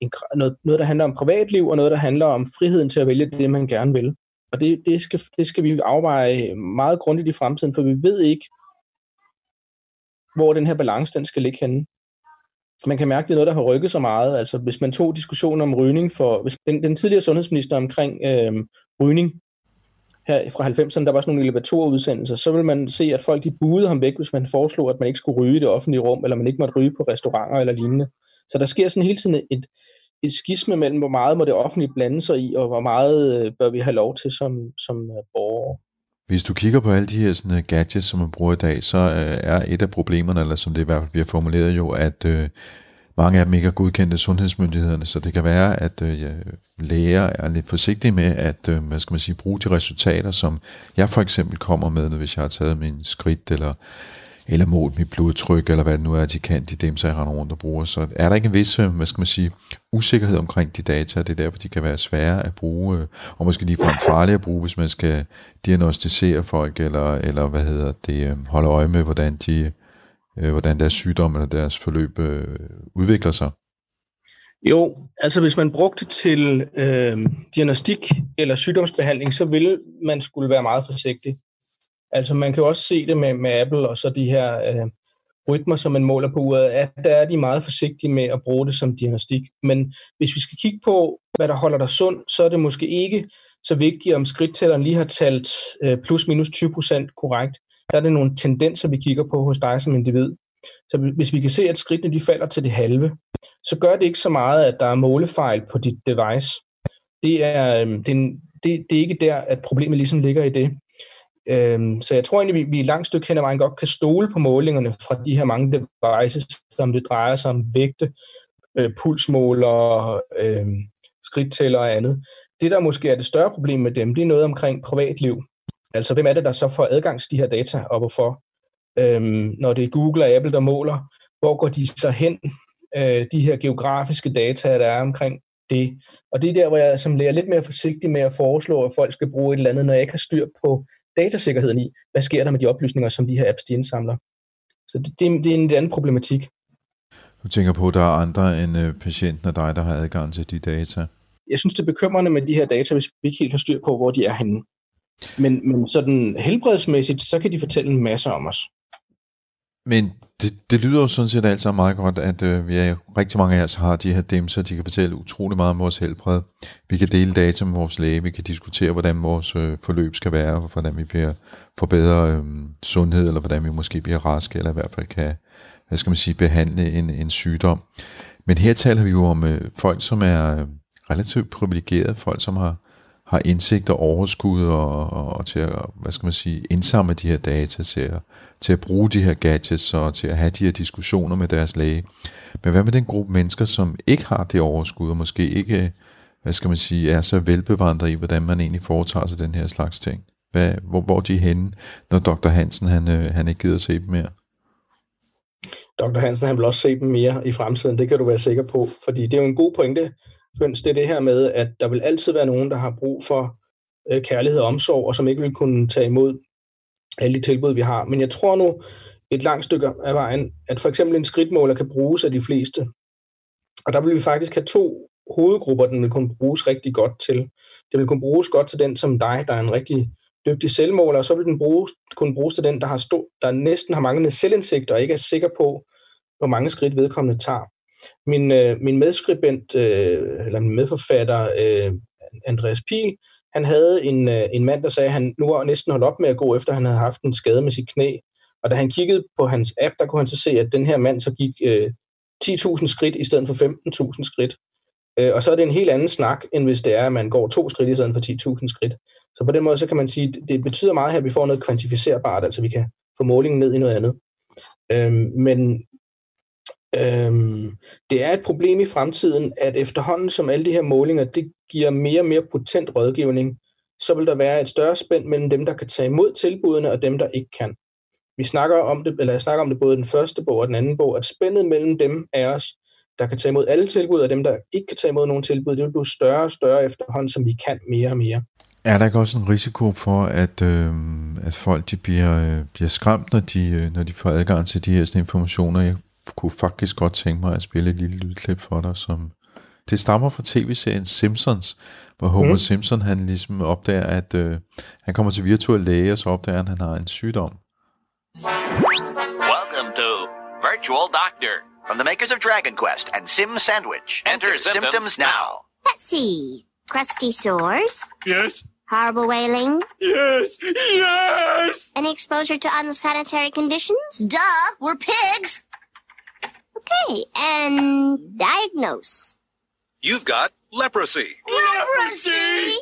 [SPEAKER 6] en, noget, noget, der handler om privatliv, og noget, der handler om friheden til at vælge det, man gerne vil. Og det, det, skal, det skal vi afveje meget grundigt i fremtiden, for vi ved ikke, hvor den her balance den skal ligge henne. Man kan mærke, at det er noget, der har rykket så meget. Altså, hvis man tog diskussionen om rygning for... Hvis den, den tidligere sundhedsminister omkring øh, rygning her fra 90'erne, der var sådan nogle elevatorudsendelser, så vil man se, at folk de buede ham væk, hvis man foreslog, at man ikke skulle ryge i det offentlige rum, eller man ikke måtte ryge på restauranter eller lignende. Så der sker sådan hele tiden et, et skisme mellem, hvor meget må det offentlige blande sig i, og hvor meget øh, bør vi have lov til som, som øh, borgere.
[SPEAKER 1] Hvis du kigger på alle de her sådan, øh, gadgets, som man bruger i dag, så øh, er et af problemerne, eller som det i hvert fald bliver formuleret jo, at øh, mange af dem ikke er godkendte sundhedsmyndighederne, så det kan være, at øh, læger er lidt forsigtige med at øh, hvad skal man sige, bruge de resultater, som jeg for eksempel kommer med, hvis jeg har taget min skridt, eller eller målt mit blodtryk, eller hvad det nu er, de kan, de dem, så jeg render rundt og bruger. Så er der ikke en vis, øh, hvad skal man sige, usikkerhed omkring de data, det er derfor, de kan være svære at bruge, øh, og måske ligefrem farlige at bruge, hvis man skal diagnostisere folk, eller, eller hvad hedder det, øh, holde øje med, hvordan, de, hvordan deres sygdom eller deres forløb udvikler sig.
[SPEAKER 6] Jo, altså hvis man brugte til øh, diagnostik eller sygdomsbehandling, så ville man skulle være meget forsigtig. Altså man kan jo også se det med, med Apple og så de her øh, rytmer, som man måler på uret, at der er de meget forsigtige med at bruge det som diagnostik. Men hvis vi skal kigge på, hvad der holder dig sund, så er det måske ikke så vigtigt, om skridttælleren lige har talt øh, plus minus 20 procent korrekt. Der er det nogle tendenser, vi kigger på hos dig som individ. Så hvis vi kan se, at skridtene de falder til det halve, så gør det ikke så meget, at der er målefejl på dit device. Det er, øh, det, er, det, det er ikke der, at problemet ligesom ligger i det. Øhm, så jeg tror egentlig, vi, vi et langt stykke hen ad vejen godt kan stole på målingerne fra de her mange devices, som det drejer sig om vægte, øh, pulsmåler, øh, skridttæller og andet. Det, der måske er det større problem med dem, det er noget omkring privatliv. Altså, hvem er det, der så får adgang til de her data, og hvorfor? Øhm, når det er Google og Apple, der måler, hvor går de så hen? øh, de her geografiske data, der er omkring det. Og det er der, hvor jeg som lærer lidt mere forsigtig med at foreslå, at folk skal bruge et eller andet, når jeg ikke har styr på datasikkerheden i, hvad sker der med de oplysninger, som de her apps de indsamler. Så det, det, det er en anden problematik.
[SPEAKER 1] Du tænker på, at der er andre end øh, patienten og dig, der har adgang til de data?
[SPEAKER 6] Jeg synes, det er bekymrende med de her data, hvis vi ikke helt har styr på, hvor de er henne. Men, men sådan helbredsmæssigt, så kan de fortælle en masse om os.
[SPEAKER 1] Men det, det lyder jo sådan set altså meget godt, at øh, vi er, rigtig mange af os har de her demser, de kan fortælle utrolig meget om vores helbred. Vi kan dele data med vores læge, vi kan diskutere, hvordan vores øh, forløb skal være, og hvordan vi bliver får bedre øh, sundhed, eller hvordan vi måske bliver raske, eller i hvert fald kan, hvad skal man sige, behandle en, en sygdom. Men her taler vi jo om øh, folk, som er øh, relativt privilegerede, folk, som har har indsigt og overskud og, og, og til at, hvad skal man sige, indsamle de her data, til at, til at bruge de her gadgets og til at have de her diskussioner med deres læge. Men hvad med den gruppe mennesker, som ikke har det overskud og måske ikke, hvad skal man sige, er så velbevandret i, hvordan man egentlig foretager sig den her slags ting? Hvad, hvor, hvor de er henne, når Dr. Hansen han, øh, han ikke gider se dem mere?
[SPEAKER 6] Dr. Hansen han vil også se dem mere i fremtiden, det kan du være sikker på, fordi det er jo en god pointe, Føns, det er det her med, at der vil altid være nogen, der har brug for øh, kærlighed og omsorg, og som ikke vil kunne tage imod alle de tilbud, vi har. Men jeg tror nu et langt stykke af vejen, at for eksempel en skridtmåler kan bruges af de fleste. Og der vil vi faktisk have to hovedgrupper, den vil kunne bruges rigtig godt til. Den vil kunne bruges godt til den som dig, der er en rigtig dygtig selvmåler, og så vil den bruges, kunne bruges til den, der, har stå, der næsten har manglende selvindsigt og ikke er sikker på, hvor mange skridt vedkommende tager. Min, øh, min medskribent, øh, eller min medforfatter, øh, Andreas Pil, han havde en, øh, en mand, der sagde, at han nu var næsten holdt op med at gå, efter han havde haft en skade med sit knæ. Og da han kiggede på hans app, der kunne han så se, at den her mand så gik øh, 10.000 skridt i stedet for 15.000 skridt. Øh, og så er det en helt anden snak, end hvis det er, at man går to skridt i stedet for 10.000 skridt. Så på den måde, så kan man sige, det betyder meget her, at vi får noget kvantificerbart, altså vi kan få målingen ned i noget andet. Øhm, men Øhm, det er et problem i fremtiden, at efterhånden som alle de her målinger, det giver mere og mere potent rådgivning, så vil der være et større spænd mellem dem, der kan tage imod tilbudene, og dem, der ikke kan. Vi snakker om det, eller jeg snakker om det både i den første bog og den anden bog, at spændet mellem dem af os, der kan tage imod alle tilbud, og dem, der ikke kan tage imod nogen tilbud, det vil blive større og større efterhånden, som vi kan mere og mere.
[SPEAKER 1] Er der ikke også en risiko for, at, øh, at folk de bliver, øh, bliver skræmt, når de, øh, når de får adgang til de her informationer? Jeg kunne faktisk godt tænke mig at spille et lille lydklip for dig, som det stammer fra tv-serien Simpsons, hvor Homer mm. Simpson han ligesom opdager, at øh, han kommer til virtuel læge, og så opdager han, at han har en sygdom.
[SPEAKER 7] Welcome to Virtual Doctor from the makers of Dragon Quest and Sim Sandwich. Enter, Enter symptoms, symptoms now.
[SPEAKER 8] Let's see. Crusty sores?
[SPEAKER 3] Yes.
[SPEAKER 8] Horrible wailing?
[SPEAKER 3] Yes. Yes.
[SPEAKER 8] Any exposure to unsanitary conditions?
[SPEAKER 5] Duh, we're pigs.
[SPEAKER 8] Okay, and diagnose.
[SPEAKER 9] You've got leprosy.
[SPEAKER 5] Leprosy!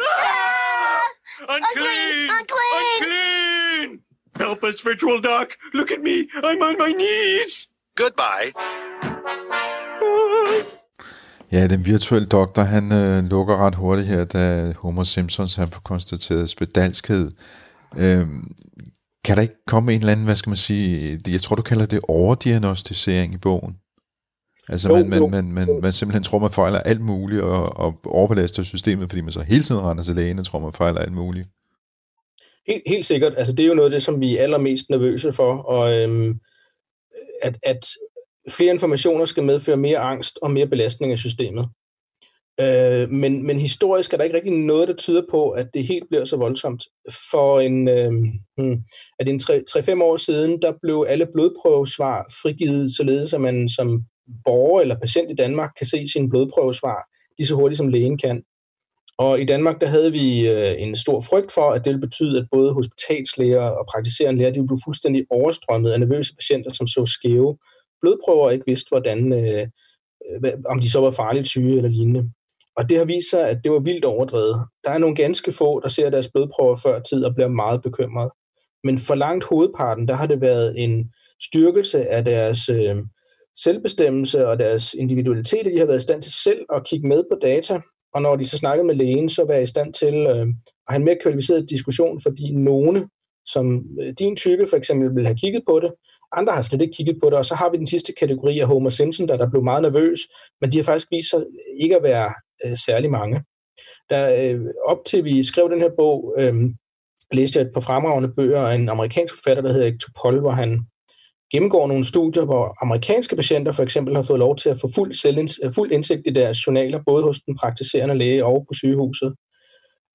[SPEAKER 3] Ah! Unclean!
[SPEAKER 5] Unclean!
[SPEAKER 3] Unclean! Help us, virtual doc. Look at me. I'm on my knees.
[SPEAKER 9] Goodbye.
[SPEAKER 1] Ja, den virtuelle doktor, han øh, lukker ret hurtigt her, da Homer Simpsons han får konstateret spedalskhed. Øhm, kan der ikke komme en eller anden, hvad skal man sige, jeg tror du kalder det overdiagnostisering i bogen? Altså man, man, man, man, man simpelthen tror, man fejler alt muligt og, og overbelaster systemet, fordi man så hele tiden render til lægen og tror, man fejler alt muligt.
[SPEAKER 6] Helt, helt sikkert. Altså det er jo noget af det, som vi er allermest nervøse for, og øhm, at, at flere informationer skal medføre mere angst og mere belastning af systemet. Øh, men, men historisk er der ikke rigtig noget, der tyder på, at det helt bliver så voldsomt. For en, øh, hmm, at en 3-5 år siden, der blev alle blodprøvesvar frigivet, således at man som borger eller patient i Danmark kan se sine blodprøvesvar lige så hurtigt, som lægen kan. Og i Danmark, der havde vi øh, en stor frygt for, at det ville betyde, at både hospitalslæger og praktiserende læger, de ville blive fuldstændig overstrømmet af nervøse patienter, som så skæve blodprøver og ikke vidste, hvordan, øh, øh om de så var farligt syge eller lignende. Og det har vist sig, at det var vildt overdrevet. Der er nogle ganske få, der ser deres blodprøver før tid og bliver meget bekymret. Men for langt hovedparten, der har det været en styrkelse af deres øh, selvbestemmelse og deres individualitet, at de har været i stand til selv at kigge med på data, og når de så snakkede med lægen, så var i stand til øh, at have en mere kvalificeret diskussion, fordi nogle som øh, din type for eksempel vil have kigget på det. Andre har slet ikke kigget på det, og så har vi den sidste kategori af Homer Simpson, der, der blev meget nervøs, men de har faktisk vist sig ikke at være øh, særlig mange. Der, øh, op til vi skrev den her bog, øh, læste jeg et par fremragende bøger af en amerikansk forfatter, der hedder Hector Poll, hvor han gennemgår nogle studier, hvor amerikanske patienter for eksempel har fået lov til at få fuld, selvinds- øh, fuld indsigt i deres journaler, både hos den praktiserende læge og på sygehuset.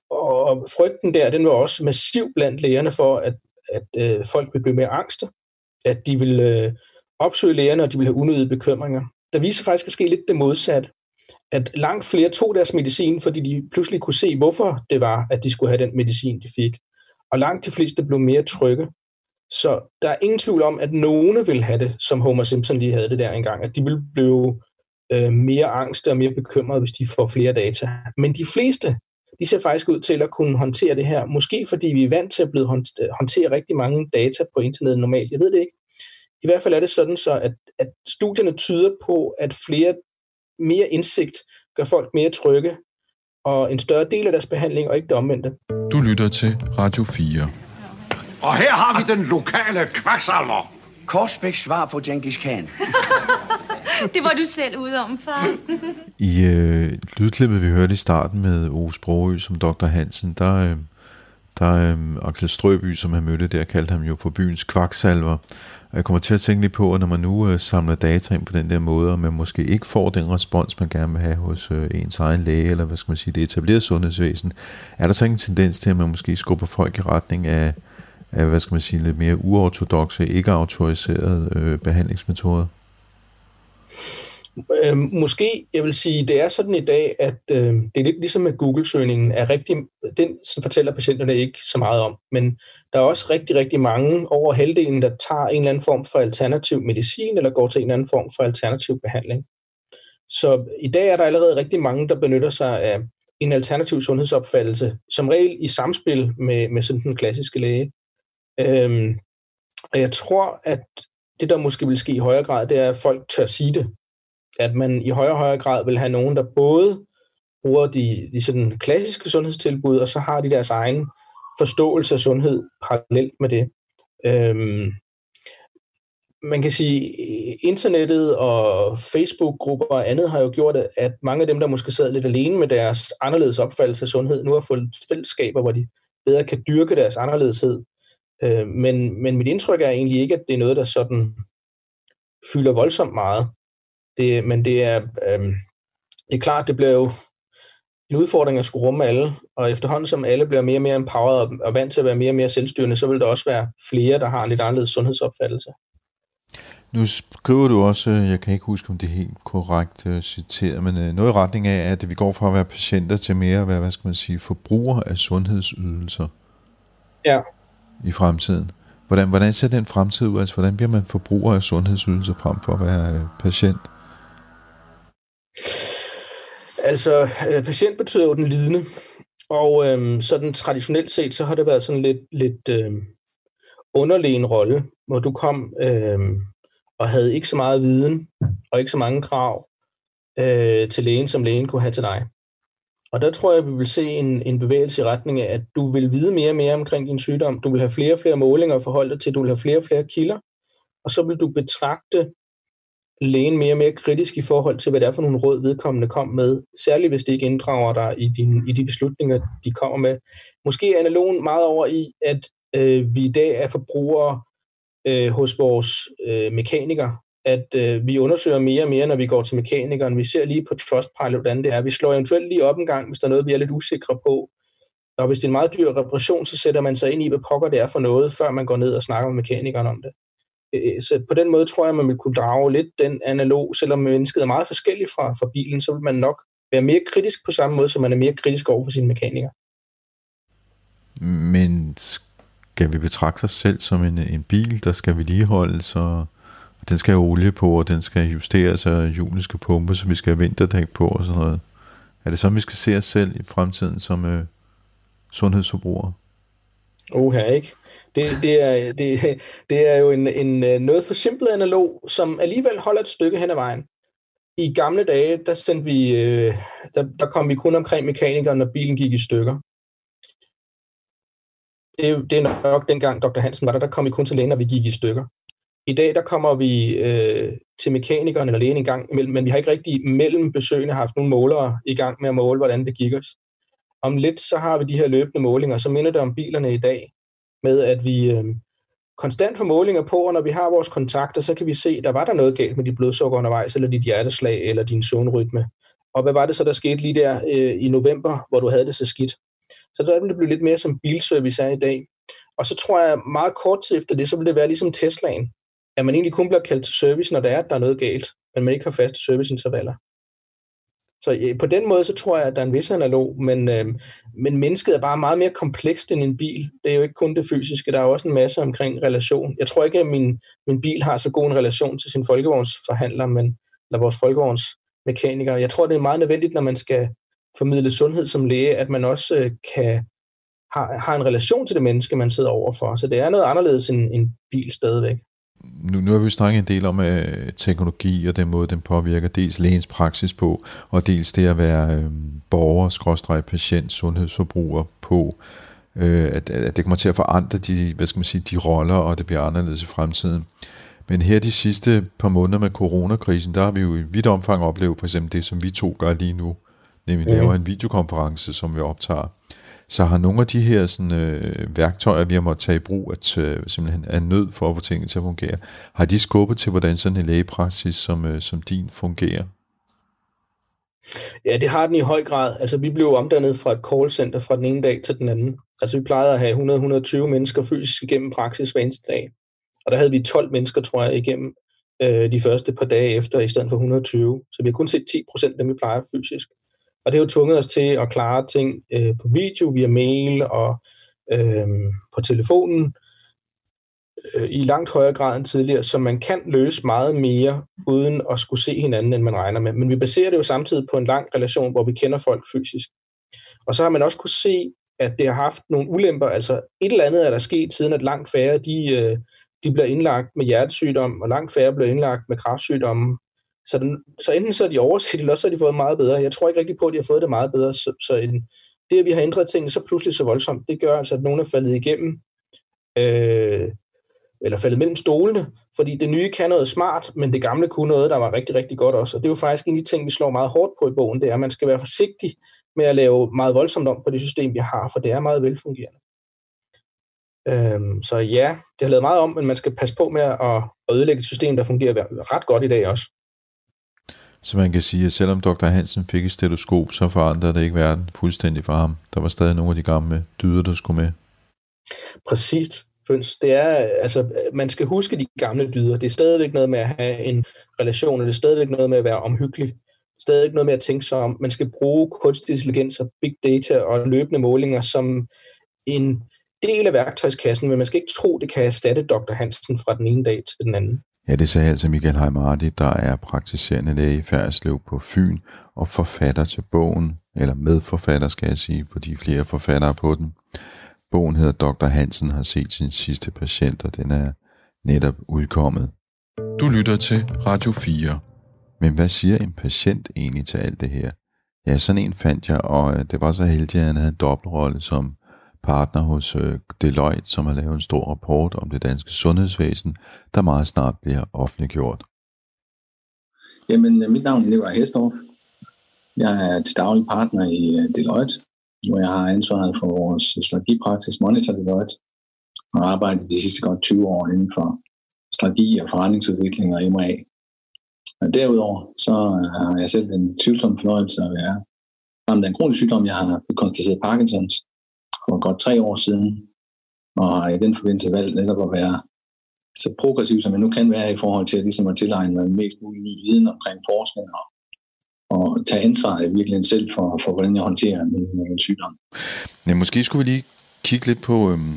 [SPEAKER 6] Og frygten der, den var også massiv blandt lægerne for, at, at øh, folk vil blive mere angste, at de vil øh, opsøge lægerne, og de vil have unødige bekymringer. Der viser faktisk at ske lidt det modsatte, at langt flere tog deres medicin, fordi de pludselig kunne se, hvorfor det var, at de skulle have den medicin, de fik. Og langt de fleste blev mere trygge. Så der er ingen tvivl om, at nogen vil have det, som Homer Simpson lige havde det der engang, at de vil blive øh, mere angste og mere bekymrede, hvis de får flere data. Men de fleste, de ser faktisk ud til at kunne håndtere det her. Måske fordi vi er vant til at blive øh, håndtere rigtig mange data på internettet normalt. Jeg ved det ikke. I hvert fald er det sådan så, at, at studierne tyder på, at flere mere indsigt gør folk mere trygge, og en større del af deres behandling, og ikke det omvendte.
[SPEAKER 2] Du lytter til Radio 4.
[SPEAKER 10] Og her har vi den lokale kvaksalver.
[SPEAKER 4] Korsbæks svar på Genghis Khan.
[SPEAKER 5] det var du selv ude om, far.
[SPEAKER 1] I øh, lydklippet, vi hørte i starten med Ove Sprogø som Dr. Hansen, der, øh, der øhm, Axel Strøby, som han mødte der, kaldte ham jo for byens kvaksalver. Og jeg kommer til at tænke lidt på, at når man nu øh, samler data ind på den der måde, og man måske ikke får den respons, man gerne vil have hos øh, ens egen læge, eller hvad skal man sige, det etablerede sundhedsvæsen, er der så ikke en tendens til, at man måske skubber folk i retning af, af hvad skal man sige, lidt mere uortodoxe, ikke autoriserede øh, behandlingsmetoder?
[SPEAKER 6] Øh, måske, jeg vil sige, det er sådan i dag, at øh, det er lidt ligesom med Google-søgningen, er rigtig, den fortæller patienterne ikke så meget om, men der er også rigtig, rigtig mange, over halvdelen, der tager en eller anden form for alternativ medicin, eller går til en eller anden form for alternativ behandling. Så i dag er der allerede rigtig mange, der benytter sig af en alternativ sundhedsopfattelse, som regel i samspil med, med sådan den klassiske læge. Øhm, og jeg tror, at det, der måske vil ske i højere grad, det er, at folk tør sige det at man i højere og højere grad vil have nogen, der både bruger de, de sådan klassiske sundhedstilbud, og så har de deres egen forståelse af sundhed parallelt med det. Øhm, man kan sige, internettet og Facebook-grupper og andet har jo gjort, at mange af dem, der måske sad lidt alene med deres anderledes opfattelse af sundhed, nu har fået fællesskaber, hvor de bedre kan dyrke deres anderledeshed. Øh, men, men mit indtryk er egentlig ikke, at det er noget, der sådan fylder voldsomt meget. Det, men det er, øh, det er klart, det bliver jo en udfordring at skulle rumme alle, og efterhånden som alle bliver mere og mere empowered og, vant til at være mere og mere selvstyrende, så vil der også være flere, der har en lidt anderledes sundhedsopfattelse.
[SPEAKER 1] Nu skriver du også, jeg kan ikke huske, om det er helt korrekt uh, citeret, men uh, noget i retning af, at vi går fra at være patienter til mere at være, hvad skal man sige, forbrugere af sundhedsydelser.
[SPEAKER 6] Ja.
[SPEAKER 1] I fremtiden. Hvordan, hvordan ser den fremtid ud? Altså, hvordan bliver man forbruger af sundhedsydelser frem for at være uh, patient?
[SPEAKER 6] Altså, øh, patient betyder jo den lidende, og øh, sådan traditionelt set, så har det været sådan lidt, lidt øh, underlig en rolle, hvor du kom øh, og havde ikke så meget viden og ikke så mange krav øh, til lægen, som lægen kunne have til dig. Og der tror jeg, vi vil se en, en bevægelse i retning af, at du vil vide mere og mere omkring din sygdom. Du vil have flere og flere målinger at forholde dig til. Du vil have flere og flere kilder. Og så vil du betragte lægen mere og mere kritisk i forhold til, hvad det er for nogle råd, vedkommende kom med, særligt hvis det ikke inddrager dig i, din, i de beslutninger, de kommer med. Måske er analogen meget over i, at øh, vi i dag er forbrugere øh, hos vores øh, mekanikere, at øh, vi undersøger mere og mere, når vi går til mekanikeren. Vi ser lige på Trustpilot, hvordan det er. Vi slår eventuelt lige op en gang, hvis der er noget, vi er lidt usikre på. Og hvis det er en meget dyr reparation, så sætter man sig ind i, hvad pokker det er for noget, før man går ned og snakker med mekanikeren om det. Øh, øh, så på den måde tror jeg, man vil kunne drage lidt den analog, selvom mennesket er meget forskelligt fra, fra bilen, så vil man nok være mere kritisk på samme måde, som man er mere kritisk over for sine mekanikere.
[SPEAKER 1] Men skal vi betragte os selv som en, en bil, der skal vedligeholdes, og den skal have olie på, og den skal justeres, og hjulene skal pumpe, så vi skal have vinterdæk på og sådan noget. Er det sådan, vi skal se os selv i fremtiden som øh, sundhedsforbrugere?
[SPEAKER 6] Oha, ikke? Det, det, er, det, det er jo en, en øh, noget for simpel analog, som alligevel holder et stykke hen ad vejen. I gamle dage, der, sendte vi, øh, der, der kom vi kun omkring mekanikeren, når bilen gik i stykker. det, det er nok dengang Dr. Hansen var der, der kom vi kun til lægen, når vi gik i stykker. I dag der kommer vi øh, til mekanikeren eller lægen en gang imellem, men vi har ikke rigtig mellem besøgende haft nogle målere i gang med at måle, hvordan det gik os. Om lidt så har vi de her løbende målinger, så minder det om bilerne i dag, med at vi øh, konstant får målinger på, og når vi har vores kontakter, så kan vi se, der var der noget galt med dit blodsukker undervejs, eller dit hjerteslag, eller din søvnrytme. Og hvad var det så, der skete lige der øh, i november, hvor du havde det så skidt? Så der vil det blive lidt mere som bilservice er i dag. Og så tror jeg, meget kort tid efter det, så vil det være ligesom Teslaen at man egentlig kun bliver kaldt til service, når der er, at der er noget galt, men man ikke har faste serviceintervaller. Så øh, på den måde, så tror jeg, at der er en vis analog, men, øh, men mennesket er bare meget mere komplekst end en bil. Det er jo ikke kun det fysiske, der er også en masse omkring relation. Jeg tror ikke, at min, min bil har så god en relation til sin folkevognsforhandler, men, eller vores folkevognsmekanikere. Jeg tror, det er meget nødvendigt, når man skal formidle sundhed som læge, at man også øh, kan har, har en relation til det menneske, man sidder overfor. Så det er noget anderledes end en bil stadigvæk
[SPEAKER 1] nu, nu har vi snakket en del om uh, teknologi og den måde, den påvirker dels lægens praksis på, og dels det at være uh, borger, skråstrej, patient, sundhedsforbruger på, uh, at, at det kommer til at forandre de, hvad skal man sige, de roller, og det bliver anderledes i fremtiden. Men her de sidste par måneder med coronakrisen, der har vi jo i vidt omfang oplevet for eksempel det, som vi to gør lige nu, nemlig mm. laver en videokonference, som vi optager. Så har nogle af de her sådan, øh, værktøjer, vi har måttet tage i brug, at øh, simpelthen er nød for at få tingene til at fungere, har de skubbet til, hvordan sådan en lægepraksis som, øh, som din fungerer?
[SPEAKER 6] Ja, det har den i høj grad. Altså, vi blev omdannet fra et callcenter fra den ene dag til den anden. Altså, vi plejede at have 100-120 mennesker fysisk igennem praksis hver eneste dag. Og der havde vi 12 mennesker, tror jeg, igennem øh, de første par dage efter, i stedet for 120. Så vi har kun set 10 procent af dem, vi plejer fysisk. Og det har jo tvunget os til at klare ting øh, på video, via mail og øh, på telefonen øh, i langt højere grad end tidligere, så man kan løse meget mere uden at skulle se hinanden, end man regner med. Men vi baserer det jo samtidig på en lang relation, hvor vi kender folk fysisk. Og så har man også kunne se, at det har haft nogle ulemper. Altså et eller andet er der sket, siden at langt færre de, øh, de bliver indlagt med hjertesygdom, og langt færre bliver indlagt med kræftsygdomme, så, den, så enten så er de overset, eller så har de fået meget bedre. Jeg tror ikke rigtig på, at de har fået det meget bedre. Så, så en, det, at vi har ændret tingene så pludselig så voldsomt, det gør altså, at nogen er faldet igennem, øh, eller faldet mellem stolene, fordi det nye kan noget smart, men det gamle kunne noget, der var rigtig, rigtig godt også. Og det er jo faktisk en af de ting, vi slår meget hårdt på i bogen, det er, at man skal være forsigtig med at lave meget voldsomt om på det system, vi har, for det er meget velfungerende. Øhm, så ja, det har lavet meget om, men man skal passe på med at ødelægge et system, der fungerer ret godt i dag også.
[SPEAKER 1] Så man kan sige, at selvom Dr. Hansen fik et stetoskop, så forandrede det ikke verden fuldstændig for ham. Der var stadig nogle af de gamle dyder, der skulle med.
[SPEAKER 6] Præcis. Det er, altså, man skal huske de gamle dyder. Det er stadigvæk noget med at have en relation, og det er stadigvæk noget med at være omhyggelig. Stadigvæk noget med at tænke sig om. Man skal bruge kunstig intelligens og big data og løbende målinger som en del af værktøjskassen, men man skal ikke tro, det kan erstatte Dr. Hansen fra den ene dag til den anden.
[SPEAKER 1] Ja, det sagde altså Michael Heimardi, der er praktiserende læge i Færdslev på Fyn og forfatter til bogen, eller medforfatter skal jeg sige, fordi flere forfattere på den. Bogen hedder Dr. Hansen har set sin sidste patient, og den er netop udkommet.
[SPEAKER 2] Du lytter til Radio 4.
[SPEAKER 1] Men hvad siger en patient egentlig til alt det her? Ja, sådan en fandt jeg, og øh, det var så heldigt, at han havde en dobbeltrolle som partner hos øh, Deloitte, som har lavet en stor rapport om det danske sundhedsvæsen, der meget snart bliver offentliggjort.
[SPEAKER 11] Jamen, øh, mit navn er Nikolaj Hestorf. Jeg er til daglig partner i øh, Deloitte, hvor jeg har ansvaret for vores strategipraksis Monitor Deloitte, og arbejdet de sidste godt 20 år inden for strategi og forretningsudvikling og M&A. Og derudover så øh, har jeg selv en tvivlsom fornøjelse at være ramt af en kronisk sygdom. Jeg har konstateret Parkinsons, for godt tre år siden, og har i den forbindelse valgt netop at være så progressiv, som jeg nu kan være i forhold til at, ligesom at tilegne mig mest mulig ny viden omkring forskning og, og tage ansvar i virkeligheden selv for, for hvordan jeg håndterer min, min sygdom.
[SPEAKER 1] Ja, måske skulle vi lige kigge lidt på øhm,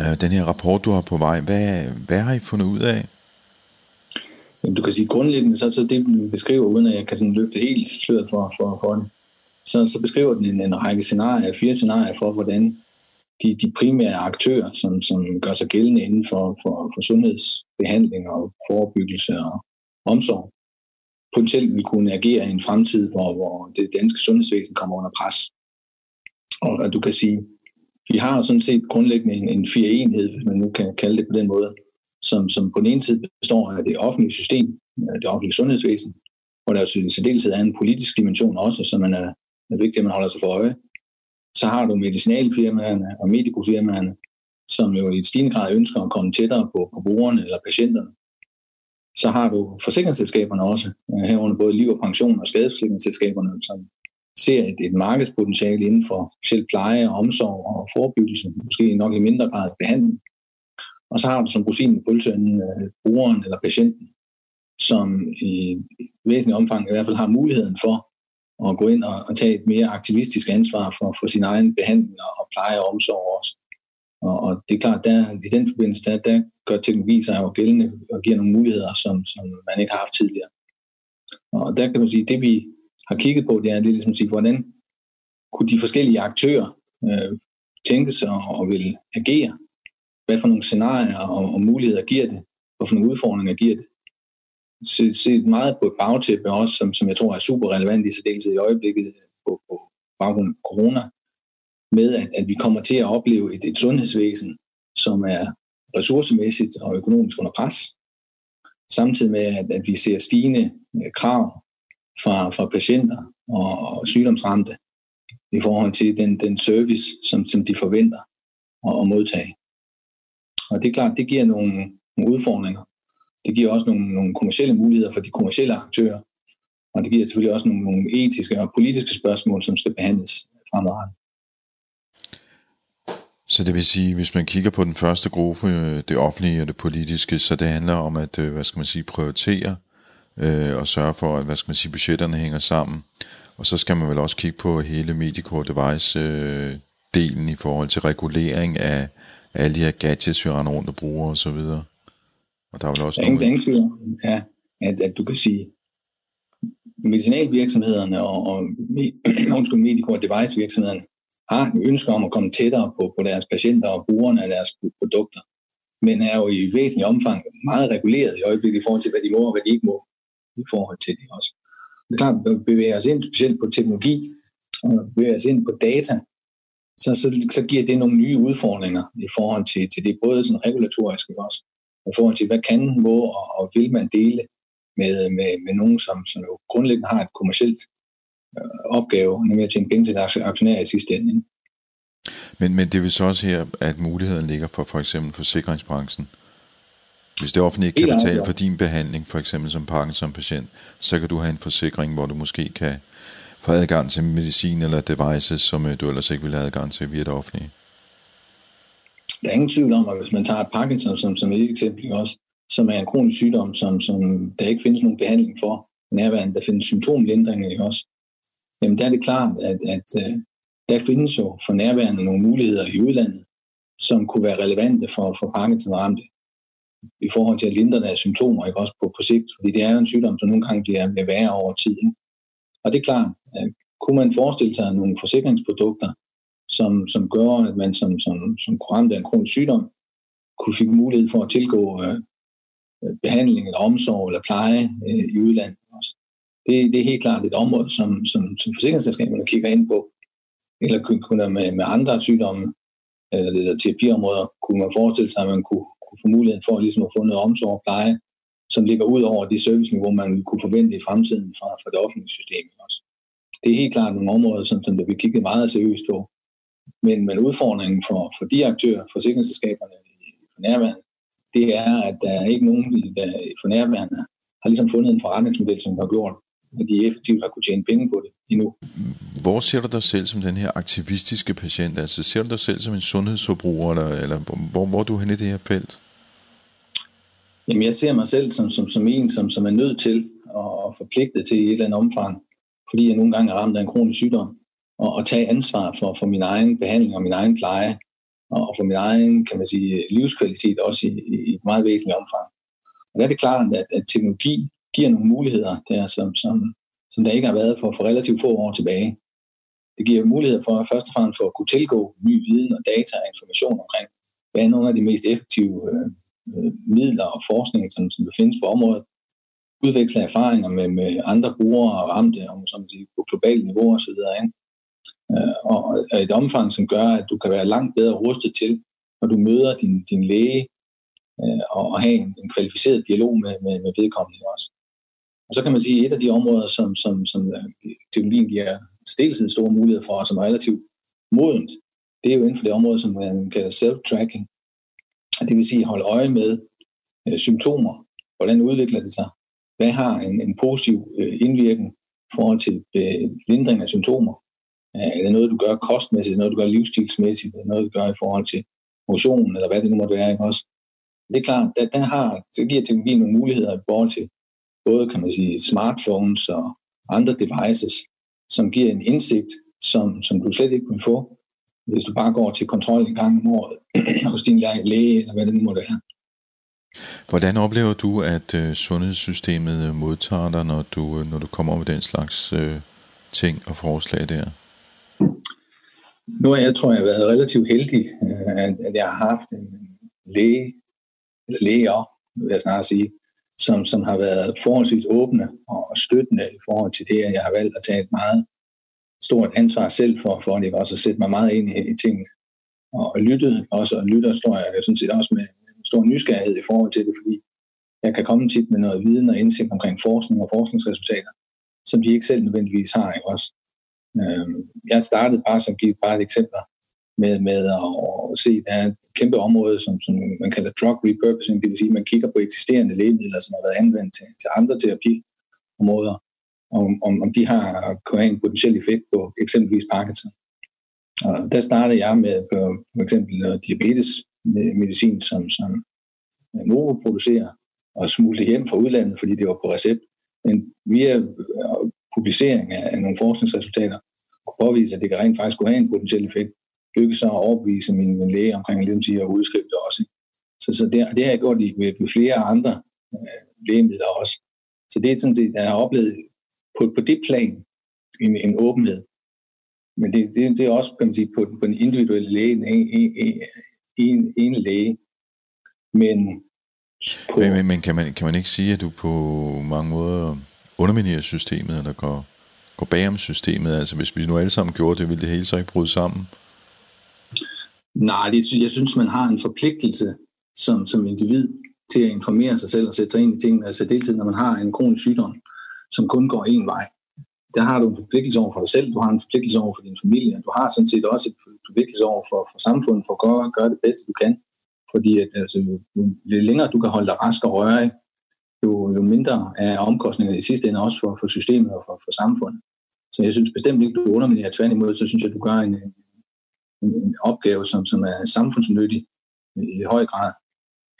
[SPEAKER 1] øh, den her rapport, du har på vej. Hvad, hvad har I fundet ud af?
[SPEAKER 11] Jamen, du kan sige grundlæggende, så, så det vi beskriver, uden at jeg kan sådan løfte helt sløret for, for, for det, så, så beskriver den en, en række scenarier, fire scenarier for, hvordan de, de primære aktører, som, som gør sig gældende inden for, for, for sundhedsbehandling og forebyggelse og omsorg, potentielt vil kunne agere i en fremtid, hvor, hvor det danske sundhedsvæsen kommer under pres. Og, og du kan sige, vi har sådan set grundlæggende en, en fire-enhed, hvis man nu kan kalde det på den måde, som, som på den ene side består af det offentlige system, øh, det offentlige sundhedsvæsen, hvor der jo i særdeleshed er en politisk dimension også, så man er, er vigtigt, at man holder sig for øje. Så har du medicinalfirmaerne og medikofirmaerne, som jo i stigende grad ønsker at komme tættere på, på brugerne eller patienterne. Så har du forsikringsselskaberne også, øh, herunder både liv og pension og skadeforsikringsselskaberne, som ser et, et markedspotentiale inden for selv pleje og omsorg og forebyggelse, måske nok i mindre grad behandling. Og så har du som rosinen i pølseenden øh, brugeren eller patienten, som i væsentlig omfang i hvert fald har muligheden for at gå ind og, og tage et mere aktivistisk ansvar for, for sin egen behandling og pleje og omsorg også. Og, og det er klart, der, i den forbindelse, der, der gør teknologi sig jo gældende og giver nogle muligheder, som, som man ikke har haft tidligere. Og der kan man sige, det vi har kigget på, det er, det er ligesom at sige, hvordan kunne de forskellige aktører øh, tænke sig og, og vil agere? Hvad for nogle scenarier og, og muligheder giver det? Hvad for nogle udfordringer giver det? Set, set meget på et bagtæppe også, som, som jeg tror er super relevant i særdeleshed i øjeblikket øh, på, på baggrund af corona, med at, at vi kommer til at opleve et, et sundhedsvæsen, som er ressourcemæssigt og økonomisk under pres, samtidig med, at, at vi ser stigende øh, krav fra, fra patienter og, og sygdomsramte i forhold til den, den service, som, som de forventer at, at modtage. Og det er klart, det giver nogle, nogle udfordringer. Det giver også nogle, nogle kommersielle muligheder for de kommersielle aktører, og det giver selvfølgelig også nogle, nogle etiske og politiske spørgsmål, som skal behandles fremadrettet.
[SPEAKER 1] Så det vil sige, hvis man kigger på den første gruppe, øh, det offentlige og det politiske, så det handler om at, øh, hvad skal man sige, prioritere øh, og sørge for, at hvad skal man sige, budgetterne hænger sammen. Og så skal man vel også kigge på hele Medicore Device øh, delen i forhold til regulering af, alle de her gadgets, vi render rundt og bruger og så videre. Og der er vel også
[SPEAKER 11] der er nogle... ingen ja, at, at du kan sige, medicinalvirksomhederne og, og undskyld, Medicore Device virksomhederne har en ønske om at komme tættere på, på deres patienter og brugerne af deres produkter, men er jo i væsentlig omfang meget reguleret i øjeblikket i forhold til, hvad de må og hvad de ikke må i forhold til det også. Det er klart, at vi bevæger os ind specielt på teknologi, og bevæger os ind på data, så, så, så giver det nogle nye udfordringer i forhold til, til det, både sådan regulatorisk også, i forhold til, hvad kan, må og, og vil man dele med, med, med nogen, som, som jo grundlæggende har et kommersielt øh, opgave, nemlig at tjene penge til deres aktionærer i sidste ende.
[SPEAKER 1] Men, men det vil så også her, at muligheden ligger for for eksempel forsikringsbranchen. Hvis det offentlige ikke kan betale for din behandling, for eksempel som Parkinson-patient, så kan du have en forsikring, hvor du måske kan få adgang til medicin eller devices, som øh, du ellers ikke ville have adgang til via det offentlige.
[SPEAKER 11] Der er ingen tvivl om, at hvis man tager Parkinson som, som et eksempel også, som er en kronisk sygdom, som, som der ikke findes nogen behandling for nærværende, der findes symptomlindring også, jamen der er det klart, at, at øh, der findes jo for nærværende nogle muligheder i udlandet, som kunne være relevante for, for Parkinson-ramte i forhold til at lindre deres symptomer, ikke også på, på sigt, fordi det er jo en sygdom, som nogle gange bliver mere værre over tid. Ikke? Og det er klart, at kunne man forestille sig nogle forsikringsprodukter, som, som gør, at man som, som, som ramt af en kronisk sygdom, kunne fik mulighed for at tilgå øh, øh, behandling eller omsorg eller pleje øh, i udlandet også. Det, det er helt klart et område, som, som, som forsikringsselskaberne kigger ind på, eller kunne med, med andre sygdomme øh, eller, eller terapiområder, kunne man forestille sig, at man kunne, kunne få muligheden for ligesom at få noget omsorg og pleje, som ligger ud over det serviceniveau, man kunne forvente i fremtiden fra, fra det offentlige system også. Det er helt klart nogle områder, som, som der vi kigget meget seriøst på. Men, men udfordringen for, for de aktører, forsikringsselskaberne for nærværende, det er, at der er ikke nogen, der for nærværende har ligesom fundet en forretningsmodel, som har gjort, at de effektivt har kunne tjene penge på det endnu.
[SPEAKER 1] Hvor ser du dig selv som den her aktivistiske patient? Altså ser du dig selv som en sundhedsforbruger, eller, eller hvor, hvor er du henne i det her felt?
[SPEAKER 11] Jamen jeg ser mig selv som, som, som en, som, som er nødt til og forpligtet til i et eller andet omfang, fordi jeg nogle gange er ramt af en kronisk sygdom, og, og tage ansvar for, for min egen behandling og min egen pleje, og, og for min egen, kan man sige, livskvalitet også i, i, i et meget væsentligt omfang. Og der er det klart, at, at teknologi giver nogle muligheder der, som, som, som der ikke har været for, for relativt få år tilbage. Det giver muligheder for først og fremmest for at kunne tilgå ny viden og data og information omkring, hvad er nogle af de mest effektive øh, øh midler og forskning, som, som der findes på området. Udveksle erfaringer med, med andre brugere og ramte om, som siger, på globalt niveau osv. øh, Øh, og, et omfang, som gør, at du kan være langt bedre rustet til, når du møder din, din læge, øh, og, og have en, en kvalificeret dialog med, med, med vedkommende også. Og så kan man sige, at et af de områder, som, som, som øh, teknologien giver stilletid store muligheder for, og som er relativt modent, det er jo inden for det område, som man kalder self-tracking. Det vil sige holde øje med øh, symptomer. Hvordan udvikler det sig? Hvad har en, en positiv øh, indvirkning i forhold til øh, lindring af symptomer? Øh, er det noget, du gør kostmæssigt? Er det noget, du gør livsstilsmæssigt? Er det noget, du gør i forhold til motion, eller hvad det nu måtte være? Ikke også? Det er klart, der, den har, det giver teknologien nogle muligheder i forhold til både, kan man sige, smartphones og andre devices, som giver en indsigt, som, som du slet ikke kunne få, hvis du bare går til kontrol en gang om året hos din læge, eller hvad det nu måtte være.
[SPEAKER 1] Hvordan oplever du, at øh, sundhedssystemet modtager dig, når du, øh, når du kommer med den slags øh, ting og forslag der?
[SPEAKER 11] Nu har jeg, tror jeg, været relativt heldig, øh, at, at jeg har haft en læge, eller læger, vil jeg snart sige, som, som har været forholdsvis åbne og støttende i forhold til det, at jeg har valgt at tage et meget stort ansvar selv for, for at også sætte mig meget ind i, i tingene. Og lyttet også, og lytter står jeg sådan set også med stor nysgerrighed i forhold til det, fordi jeg kan komme tit med noget viden og indsigt omkring forskning og forskningsresultater, som de ikke selv nødvendigvis har. Ikke også? Øh, jeg startede bare som give et par eksempler med, med at se, at der er et kæmpe område, som, som man kalder drug repurposing, det vil sige, at man kigger på eksisterende lægemidler, som har været anvendt til, til andre terapiområder, om, om, om de har kunne have en potentiel effekt på eksempelvis Parkinson. Og der startede jeg med på, for eksempel diabetes medicin, som, som Novo producerer, og smuglet hjem fra udlandet, fordi det var på recept. Men via publicering af, af nogle forskningsresultater kunne påvise, at det kan rent faktisk kunne have en potentiel effekt, lykkes så at overbevise min, min læge omkring ligesom sige, at udskrive det også. Så, så det, det har jeg gjort i, med, med flere andre øh, lægemidler også. Så det er sådan set, jeg har oplevet på, på det plan en, en åbenhed. Men det, det, det er også kan man sige, på, på den individuelle læge, en, en, en, en læge. Men,
[SPEAKER 1] på... men, men, men kan, man, kan man ikke sige, at du på mange måder underminerer systemet, eller går, går bag om systemet? Altså hvis vi nu alle sammen gjorde det, ville det hele så ikke bryde sammen?
[SPEAKER 11] Nej, det, jeg synes, man har en forpligtelse som, som individ til at informere sig selv og sætte sig ind i tingene, altså deltid, når man har en kronisk sygdom, som kun går en vej. Der har du en forpligtelse over for dig selv, du har en forpligtelse over for din familie, du har sådan set også en forpligtelse over for, for samfundet for at gøre, gøre det bedste, du kan. Fordi at, altså, jo, jo længere du kan holde dig rask og røre, jo, jo mindre er omkostninger i sidste ende også for, for systemet og for, for samfundet. Så jeg synes bestemt ikke, du underminerer tværtimod, så synes jeg, du gør en, en, en opgave, som, som er samfundsnyttig i høj grad.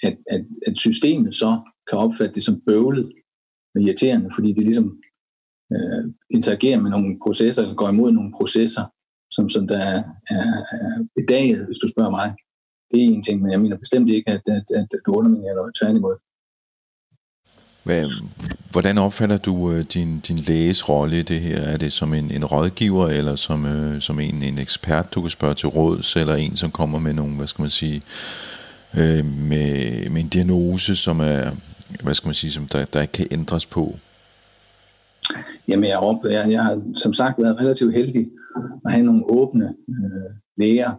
[SPEAKER 11] At, at, at systemet så kan opfatte det som bøvlet og irriterende, fordi det ligesom øh, interagerer med nogle processer, eller går imod nogle processer, som, som der er, er, er bedaget, hvis du spørger mig. Det er en ting, men jeg mener bestemt ikke, at, at, at du underminerer noget tværtimod.
[SPEAKER 1] Hvad, hvordan opfatter du øh, din, din læges rolle i det her? Er det som en, en rådgiver, eller som, øh, som en, en ekspert, du kan spørge til råds, eller en, som kommer med nogle, hvad skal man sige, øh, med, med en diagnose, som er, hvad skal man sige, som der, der ikke kan ændres på?
[SPEAKER 11] Jamen, jeg, jeg, jeg har som sagt været relativt heldig at have nogle åbne øh, læger,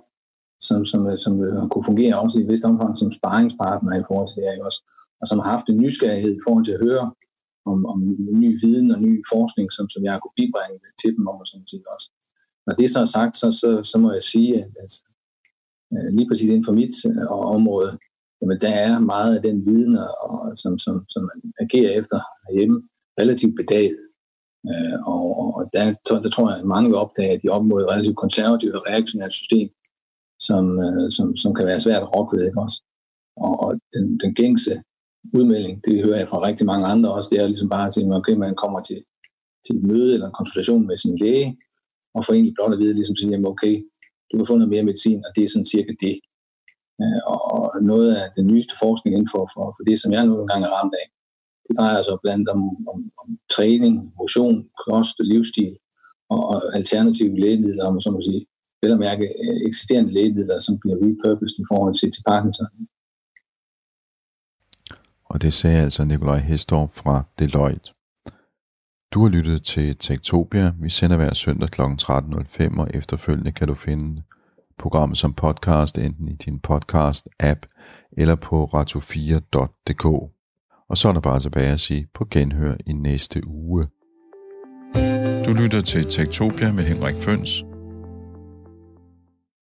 [SPEAKER 11] som, som, øh, som øh, kunne fungere også i et vist omfang som sparringspartner i forhold til det her også, og som har haft en nysgerrighed i forhold til at høre om, om ny viden og ny forskning, som, som jeg kunne bibringe til dem om, og sådan set også. Når det så er sagt, så, så, så må jeg sige, at altså, lige præcis inden for mit øh, område, jamen der er meget af den viden, og, som, som, som man agerer efter herhjemme, relativt bedaget. Øh, og, og der, der tror jeg, at mange vil opdage, at de er op mod et relativt konservativt og reaktionært system, som, øh, som, som kan være svært at rokke ved, ikke også? Og, og den, den gængse udmelding, det hører jeg fra rigtig mange andre også, det er ligesom bare at sige, at okay, man kommer til, til et møde eller en konsultation med sin læge, og får egentlig blot at vide, ligesom sige, at okay, du kan få noget mere medicin, og det er sådan cirka det. Øh, og noget af den nyeste forskning inden for, for, for det, som jeg nu engang er ramt af, det drejer sig blandt om, om, om træning, motion, kost, livsstil og, og alternative lægemidler, om så må sige, vel at mærke øh, eksisterende lægemidler, som bliver repurposed i forhold til, til Parkinson.
[SPEAKER 1] Og det sagde altså Nikolaj Hestorp fra Deloitte. Du har lyttet til Tektopia. Vi sender hver søndag kl. 13.05, og efterfølgende kan du finde programmet som podcast, enten i din podcast-app eller på radio4.dk. Og så er der bare tilbage at sige på genhør i næste uge.
[SPEAKER 2] Du lytter til Tektopia med Henrik Føns